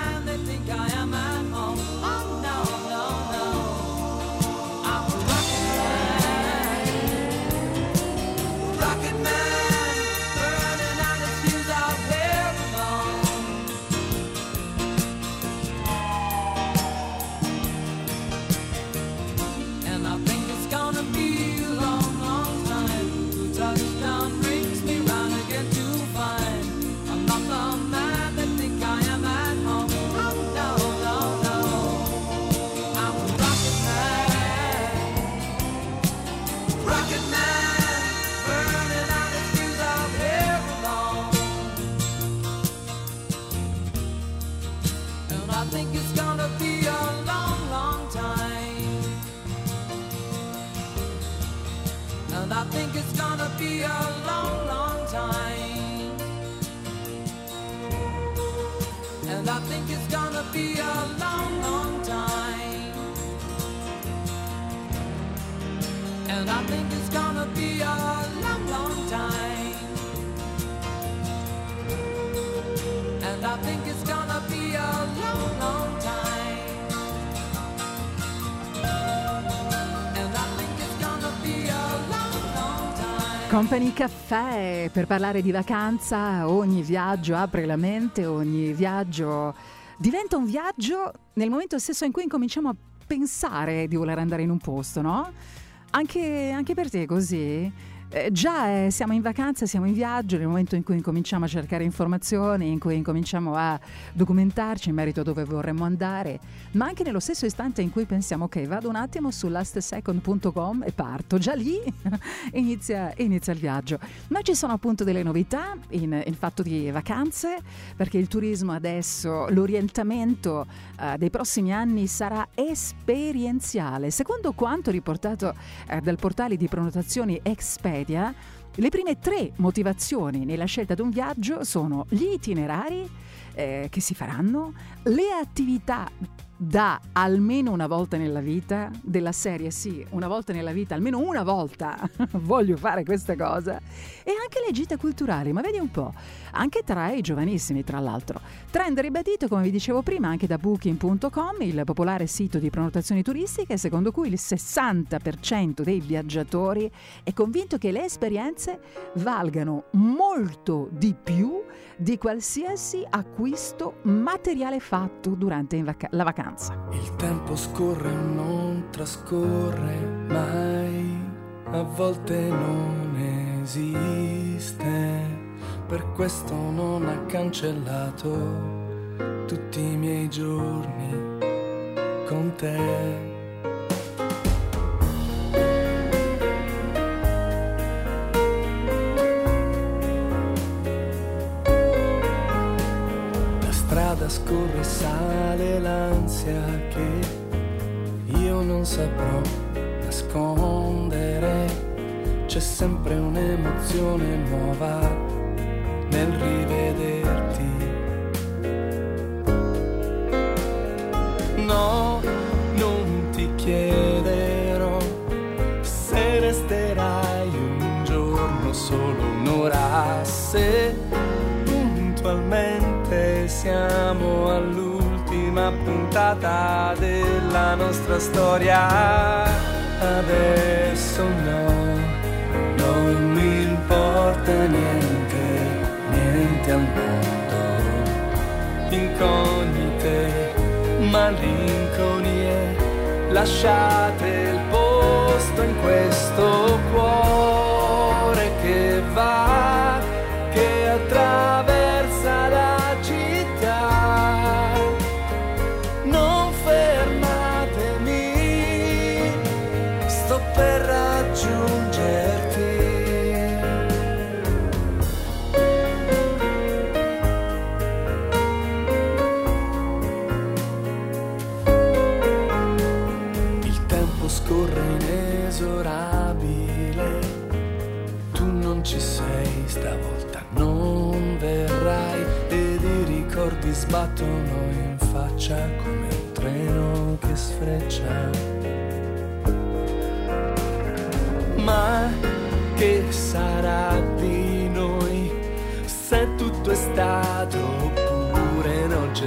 Speaker 1: Company Caffè per parlare di vacanza, ogni viaggio apre la mente, ogni viaggio diventa un viaggio nel momento stesso in cui incominciamo a pensare di voler andare in un posto, no? Anche, anche per te così? Eh, già eh, siamo in vacanza, siamo in viaggio, nel momento in cui incominciamo a cercare informazioni, in cui incominciamo a documentarci in merito a dove vorremmo andare, ma anche nello stesso istante in cui pensiamo ok, vado un attimo su lastsecond.com e parto, già lì [LAUGHS] inizia, inizia il viaggio. Ma ci sono appunto delle novità in, in fatto di vacanze, perché il turismo adesso, l'orientamento eh, dei prossimi anni sarà esperienziale. Secondo quanto riportato eh, dal portale di prenotazioni Expedia, le prime tre motivazioni nella scelta di un viaggio sono gli itinerari eh, che si faranno, le attività da almeno una volta nella vita, della serie sì, una volta nella vita, almeno una volta [LAUGHS] voglio fare questa cosa, e anche le gite culturali, ma vedi un po', anche tra i giovanissimi tra l'altro. Trend ribadito, come vi dicevo prima, anche da booking.com, il popolare sito di prenotazioni turistiche, secondo cui il 60% dei viaggiatori è convinto che le esperienze valgano molto di più di qualsiasi acquisto materiale fatto durante in vaca- la vacanza.
Speaker 15: Il tempo scorre e non trascorre mai, a volte non esiste, per questo non ha cancellato tutti i miei giorni con te. Strada scorre sale l'ansia che io non saprò nascondere. C'è sempre un'emozione nuova nel rivederti. No, non ti chiederò se resterai un giorno solo un'ora se puntualmente siamo all'ultima puntata della nostra storia. Adesso no, non mi importa niente, niente al mondo. Incognite, malinconie, lasciate il posto in questo cuore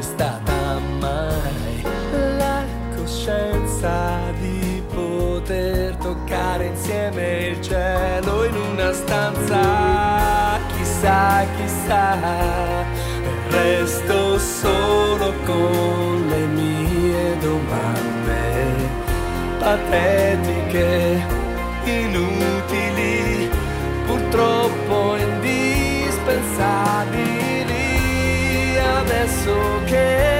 Speaker 16: c'è stata mai la coscienza di poter toccare insieme il cielo in una stanza? Chissà chissà resto solo con le mie domande patetiche inutili penso que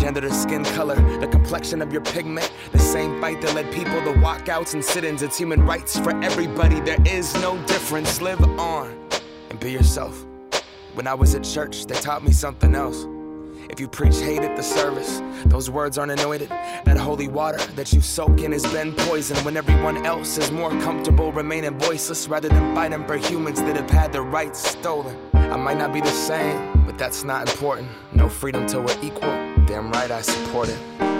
Speaker 17: gender to skin color, the complexion of your pigment. The same fight that led people to walkouts and sit ins. It's human rights for everybody. There is no difference. Live on and be yourself. When I was at church, they taught me something else. If you preach hate at the service, those words aren't anointed. That holy water that you soak in has been poisoned when everyone else is more comfortable remaining voiceless rather than fighting for humans that have had their rights stolen. I might not be the same, but that's not important. No freedom till we're equal. Damn right I support it.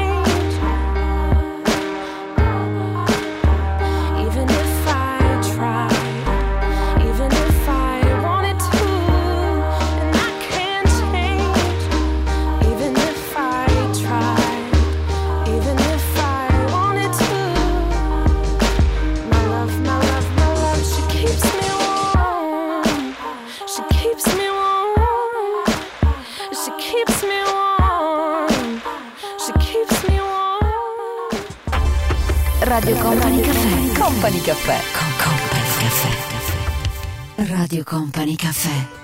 Speaker 2: Company Caffè. Con Company Caffè. Radio Company Caffè.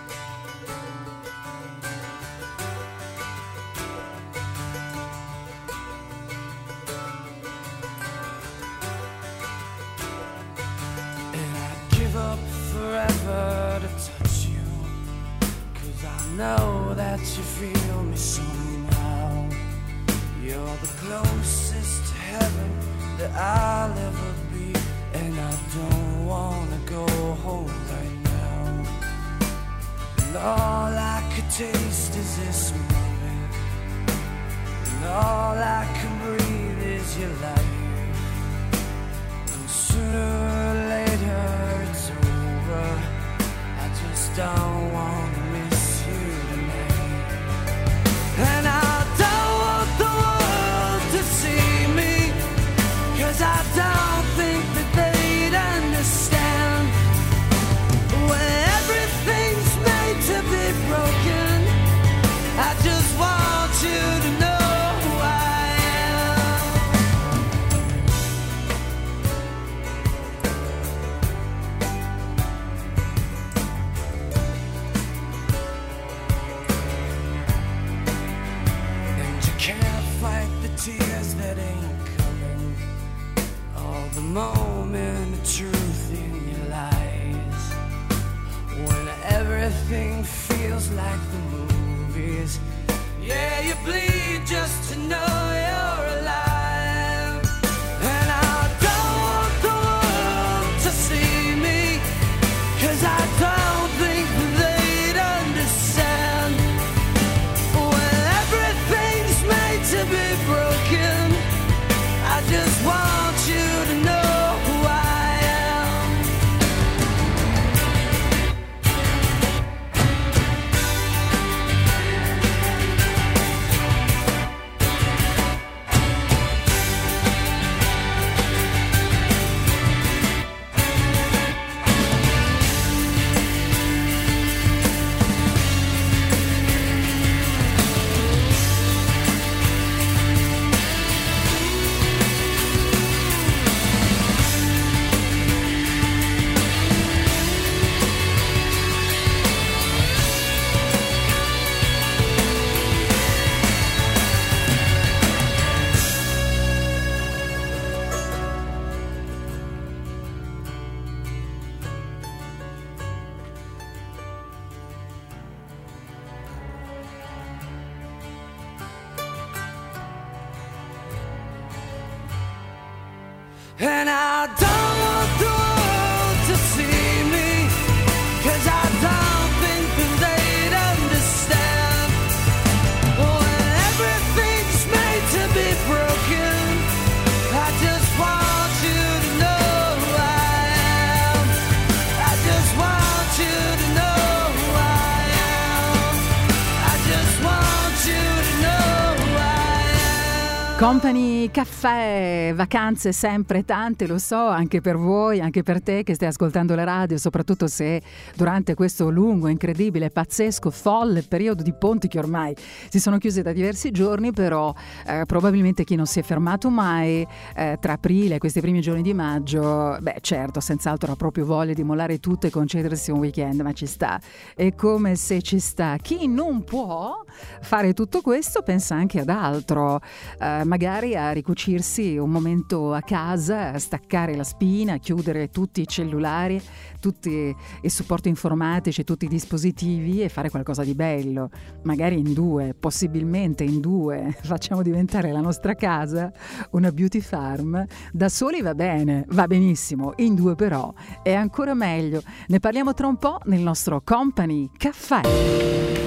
Speaker 1: Company Café. Caffè, vacanze sempre tante, lo so, anche per voi, anche per te che stai ascoltando la radio, soprattutto se durante questo lungo, incredibile, pazzesco, folle periodo di ponti che ormai si sono chiusi da diversi giorni, però eh, probabilmente chi non si è fermato mai eh, tra aprile e questi primi giorni di maggio, beh certo, senz'altro ha proprio voglia di mollare tutto e concedersi un weekend, ma ci sta. È come se ci sta. Chi non può fare tutto questo pensa anche ad altro. Eh, magari a ricucirsi un momento a casa, staccare la spina, chiudere tutti i cellulari, tutti i supporti informatici, tutti i dispositivi e fare qualcosa di bello, magari in due, possibilmente in due, [LAUGHS] facciamo diventare la nostra casa una beauty farm. Da soli va bene, va benissimo, in due però è ancora meglio. Ne parliamo tra un po' nel nostro Company Caffè.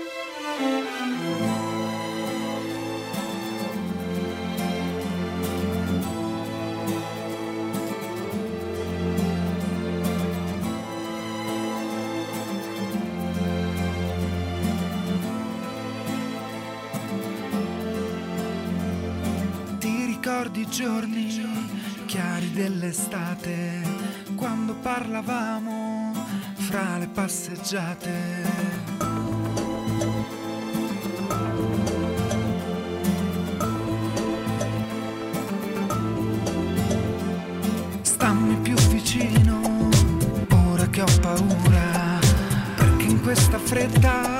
Speaker 18: Giorni chiari dell'estate, quando parlavamo fra le passeggiate? Stammi più vicino, ora che ho paura, perché in questa fretta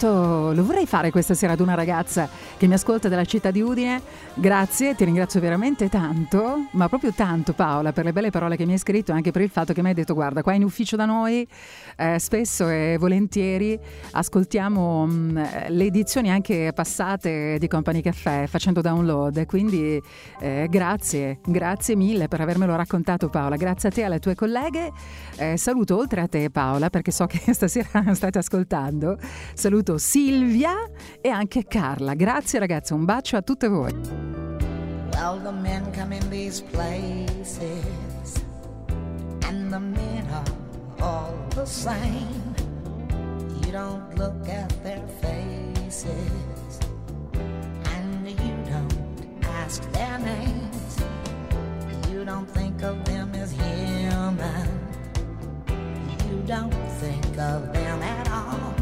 Speaker 1: saluto lo vorrei fare questa sera ad una ragazza che mi ascolta dalla città di Udine. Grazie, ti ringrazio veramente tanto, ma proprio tanto Paola per le belle parole che mi hai scritto e anche per il fatto che mi hai detto guarda qua in ufficio da noi eh, spesso e volentieri ascoltiamo mh, le edizioni anche passate di Company Caffè facendo download quindi eh, grazie, grazie mille per avermelo raccontato Paola, grazie a te e alle tue colleghe. Eh, saluto oltre a te Paola perché so che [LAUGHS] stasera state ascoltando, saluto Silvia e anche Carla. Grazie ragazzi, un bacio a tutte voi.
Speaker 12: Well, the men come in these places, and the men are all the same. You don't look at their faces, and you don't ask their names. You don't think of them as human. You don't think of them at all.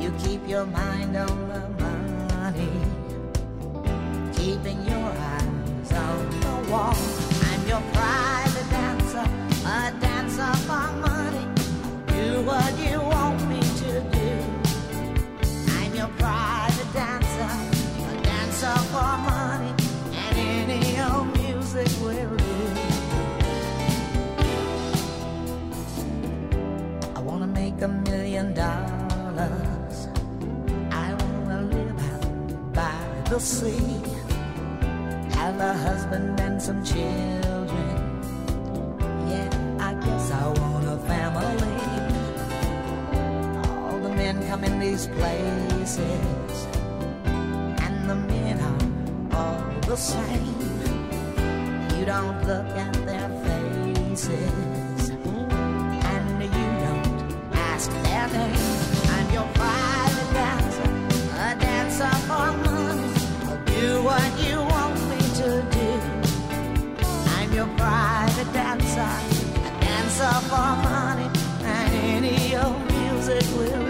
Speaker 12: You keep your mind on the money keeping your eyes on the wall. I'm your private what you want me to do. I'm your private dancer, a dancer for money, and any old music will do. I wanna make a million dollars. I wanna live out by the sea have a husband and some children. These places, and the men are all the same. You don't look at their faces, and you don't ask their name. I'm your private dancer, a dancer for money. I'll do what you want me to do. I'm your private dancer, a dancer for money, and any old music will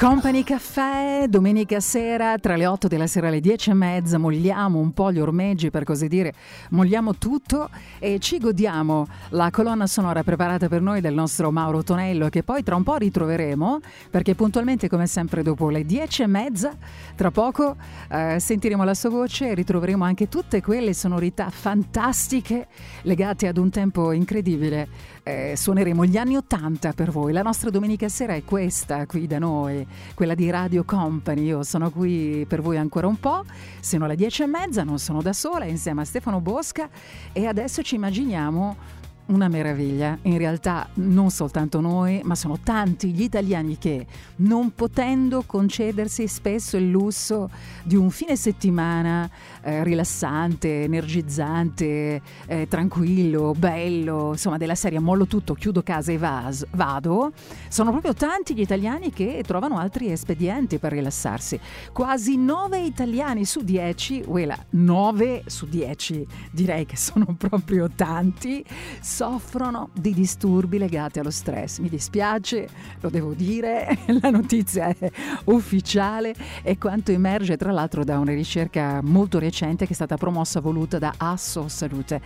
Speaker 1: Company Caffè, domenica sera tra le 8 della sera e le 10 e mezza, mogliamo un po' gli ormeggi per così dire, mogliamo tutto e ci godiamo la colonna sonora preparata per noi del nostro Mauro Tonello che poi tra un po' ritroveremo perché puntualmente come sempre dopo le 10 e mezza, tra poco eh, sentiremo la sua voce e ritroveremo anche tutte quelle sonorità fantastiche legate ad un tempo incredibile. Eh, suoneremo gli anni 80 per voi. La nostra domenica sera è questa qui da noi, quella di Radio Company. Io sono qui per voi ancora un po', sono le 10 e mezza, non sono da sola, insieme a Stefano Bosca e adesso ci immaginiamo una meraviglia, in realtà non soltanto noi, ma sono tanti gli italiani che, non potendo concedersi spesso il lusso di un fine settimana eh, rilassante, energizzante, eh, tranquillo, bello, insomma della serie mollo tutto, chiudo casa e vas- vado, sono proprio tanti gli italiani che trovano altri espedienti per rilassarsi. Quasi 9 italiani su 10, quella 9 su 10 direi che sono proprio tanti, soffrono di disturbi legati allo stress. Mi dispiace, lo devo dire, [LAUGHS] la notizia è ufficiale e quanto emerge tra l'altro da una ricerca molto recente che è stata promossa voluta da Asso Salute.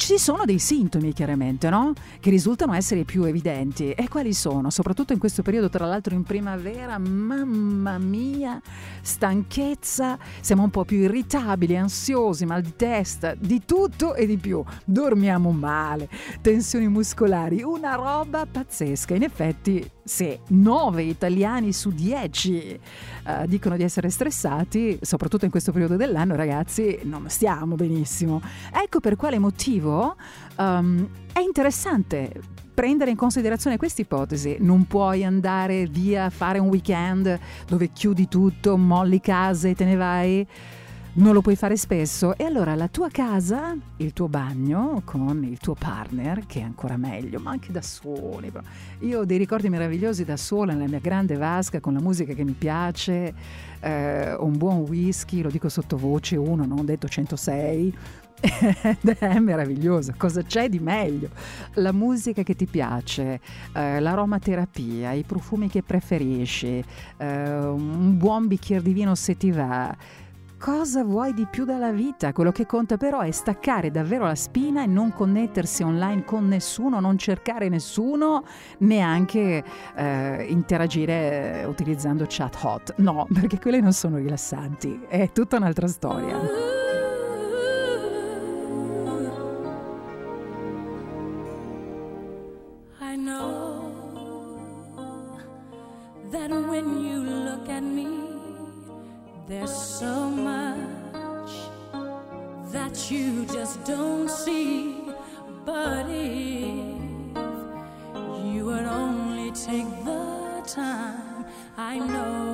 Speaker 1: Ci sono dei sintomi chiaramente, no? Che risultano essere più evidenti. E quali sono? Soprattutto in questo periodo, tra l'altro in primavera, mamma mia, stanchezza, siamo un po' più irritabili, ansiosi, mal di testa, di tutto e di più. Dormiamo male, tensioni muscolari, una roba pazzesca. In effetti, se 9 italiani su 10 eh, dicono di essere stressati, soprattutto in questo periodo dell'anno, ragazzi, non stiamo benissimo. Ecco per quale motivo um, è interessante prendere in considerazione questa ipotesi. Non puoi andare via a fare un weekend dove chiudi tutto, molli case e te ne vai non lo puoi fare spesso e allora la tua casa, il tuo bagno con il tuo partner, che è ancora meglio, ma anche da soli. Io ho dei ricordi meravigliosi da sola nella mia grande vasca con la musica che mi piace, eh, un buon whisky, lo dico sottovoce, uno, non ho detto 106, [LAUGHS] ed è meraviglioso, cosa c'è di meglio? La musica che ti piace, eh, l'aromaterapia, i profumi che preferisci, eh, un buon bicchiere di vino se ti va cosa vuoi di più dalla vita? Quello che conta però è staccare davvero la spina e non connettersi online con nessuno, non cercare nessuno, neanche eh, interagire eh, utilizzando chat hot. No, [LAUGHS] perché quelle non sono rilassanti, è tutta un'altra storia.
Speaker 3: don't see, but if you would only take the time, I know.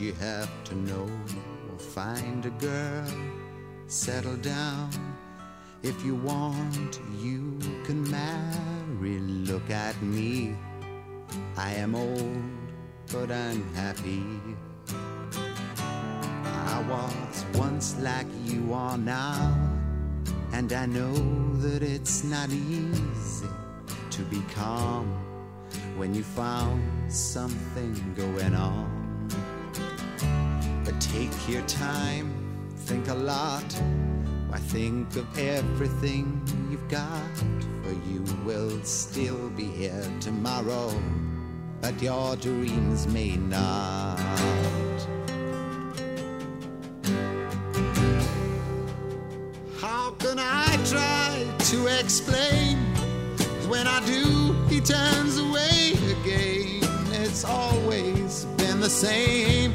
Speaker 3: you
Speaker 19: have to know. Find a girl, settle down. If you want, you can marry. Look at me, I am old, but I'm happy. I was once like you are now, and I know that it's not easy to be calm when you found something going on. Take your time, think a lot. Why think of everything you've got? For you will still be here tomorrow, but your dreams may not. How can I try to explain? When I do, he turns away again. It's always been the same,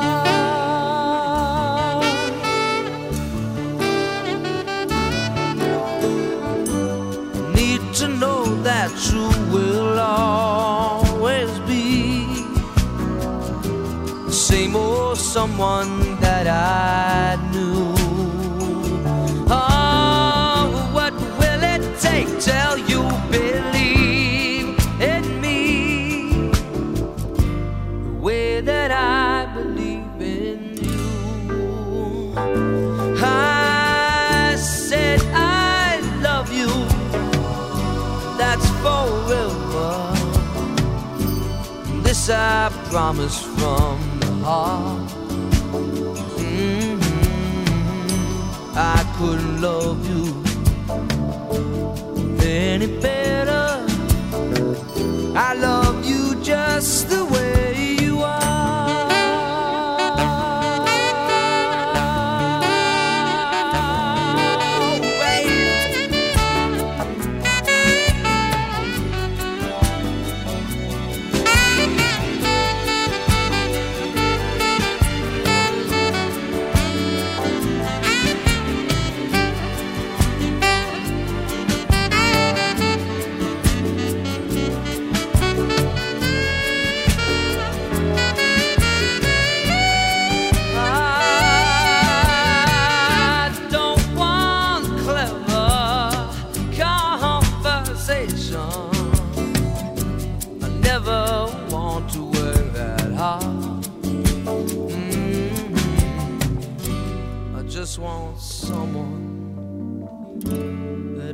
Speaker 2: That you will always be the same old someone that I knew. Oh, what will it take till you I promise from the heart. Mhm. I couldn't love you any better. I love you just the way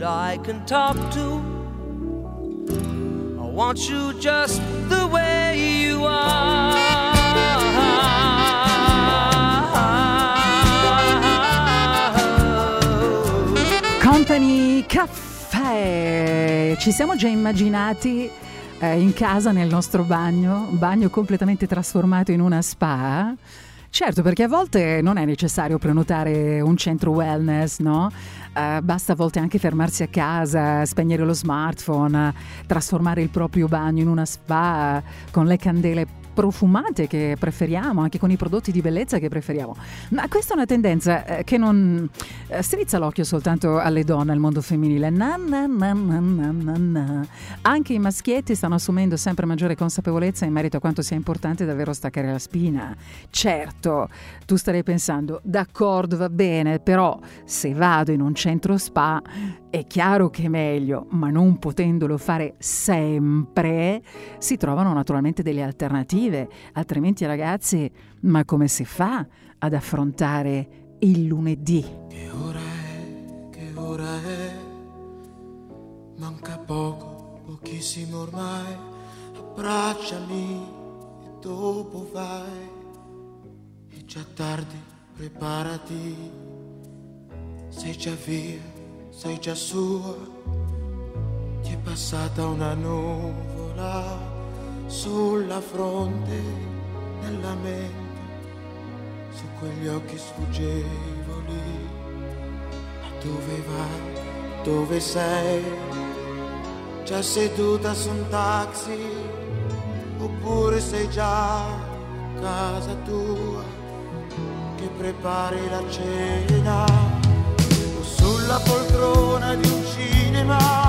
Speaker 20: I can talk to. I want you just the way you are.
Speaker 1: Company Caffè. Ci siamo già immaginati eh, in casa nel nostro bagno, bagno completamente trasformato in una spa. Certo, perché a volte non è necessario prenotare un centro wellness, no? Eh, basta a volte anche fermarsi a casa, spegnere lo smartphone, trasformare il proprio bagno in una spa con le candele profumate che preferiamo, anche con i prodotti di bellezza che preferiamo. Ma questa è una tendenza eh, che non eh, strizza l'occhio soltanto alle donne, al mondo femminile. Na, na, na, na, na, na. Anche i maschietti stanno assumendo sempre maggiore consapevolezza in merito a quanto sia importante davvero staccare la spina. Certo, tu starei pensando, d'accordo, va bene, però se vado in un centro spa è chiaro che è meglio, ma non potendolo fare sempre, si trovano naturalmente delle alternative. Altrimenti, ragazzi, ma come si fa ad affrontare il lunedì?
Speaker 8: Che ora è, che ora è, manca poco, pochissimo ormai, abbracciami e dopo vai, è già tardi, preparati, sei già via, sei già sua, ti è passata una nuvola sulla fronte, nella mente, su quegli occhi sfuggevoli. Ma dove vai? Dove sei? Già seduta su un taxi? Oppure sei già a casa tua che prepari la cena? Sulla poltrona di un cinema?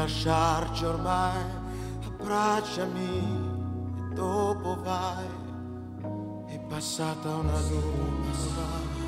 Speaker 8: Lasciarci ormai, abbracciami e dopo vai, è passata una nuvola.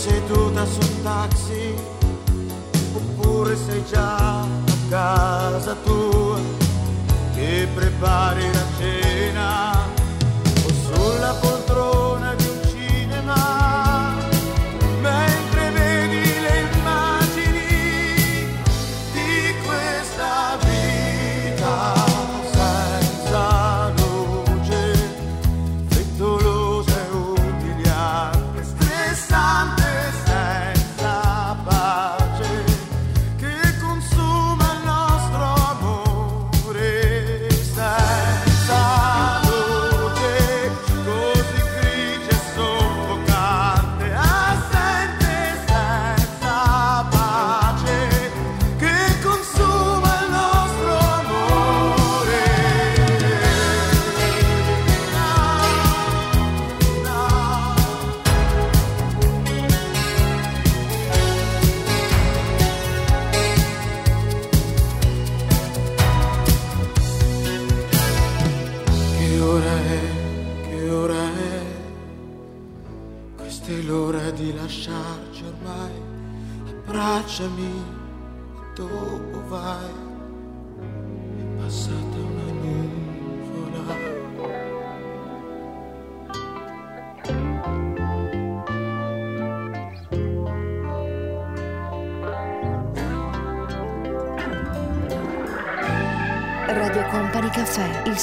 Speaker 8: Seduta su un taxi? Oppure sei già a casa tua che prepari la cena?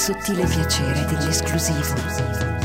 Speaker 5: Sottile piacere dell'esclusivo.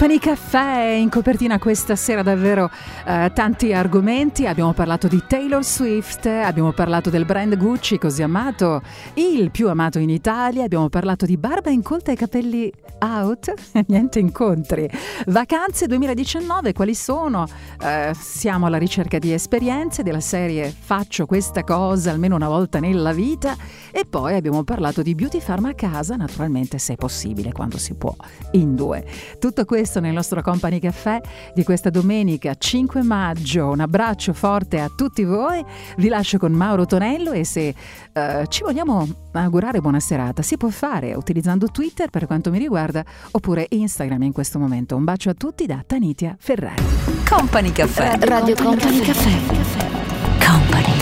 Speaker 1: Company Caffè in copertina questa sera davvero eh, tanti argomenti, abbiamo parlato di Taylor Swift, abbiamo parlato del brand Gucci così amato, il più amato in Italia, abbiamo parlato di barba incolta e capelli out, [LAUGHS] niente incontri, vacanze 2019 quali sono? Eh, siamo alla ricerca di esperienze della serie faccio questa cosa almeno una volta nella vita e poi abbiamo parlato di beauty farm a casa naturalmente se è possibile quando si può in due. Tutto questo nel nostro Company Caffè di questa domenica 5 maggio. Un abbraccio forte a tutti voi. Vi lascio con Mauro Tonello e se eh, ci vogliamo augurare buona serata, si può fare utilizzando Twitter per quanto mi riguarda oppure Instagram in questo momento. Un bacio a tutti da Tanitia Ferrari.
Speaker 5: Company Company Caffè. Radio Company Caffè. Company.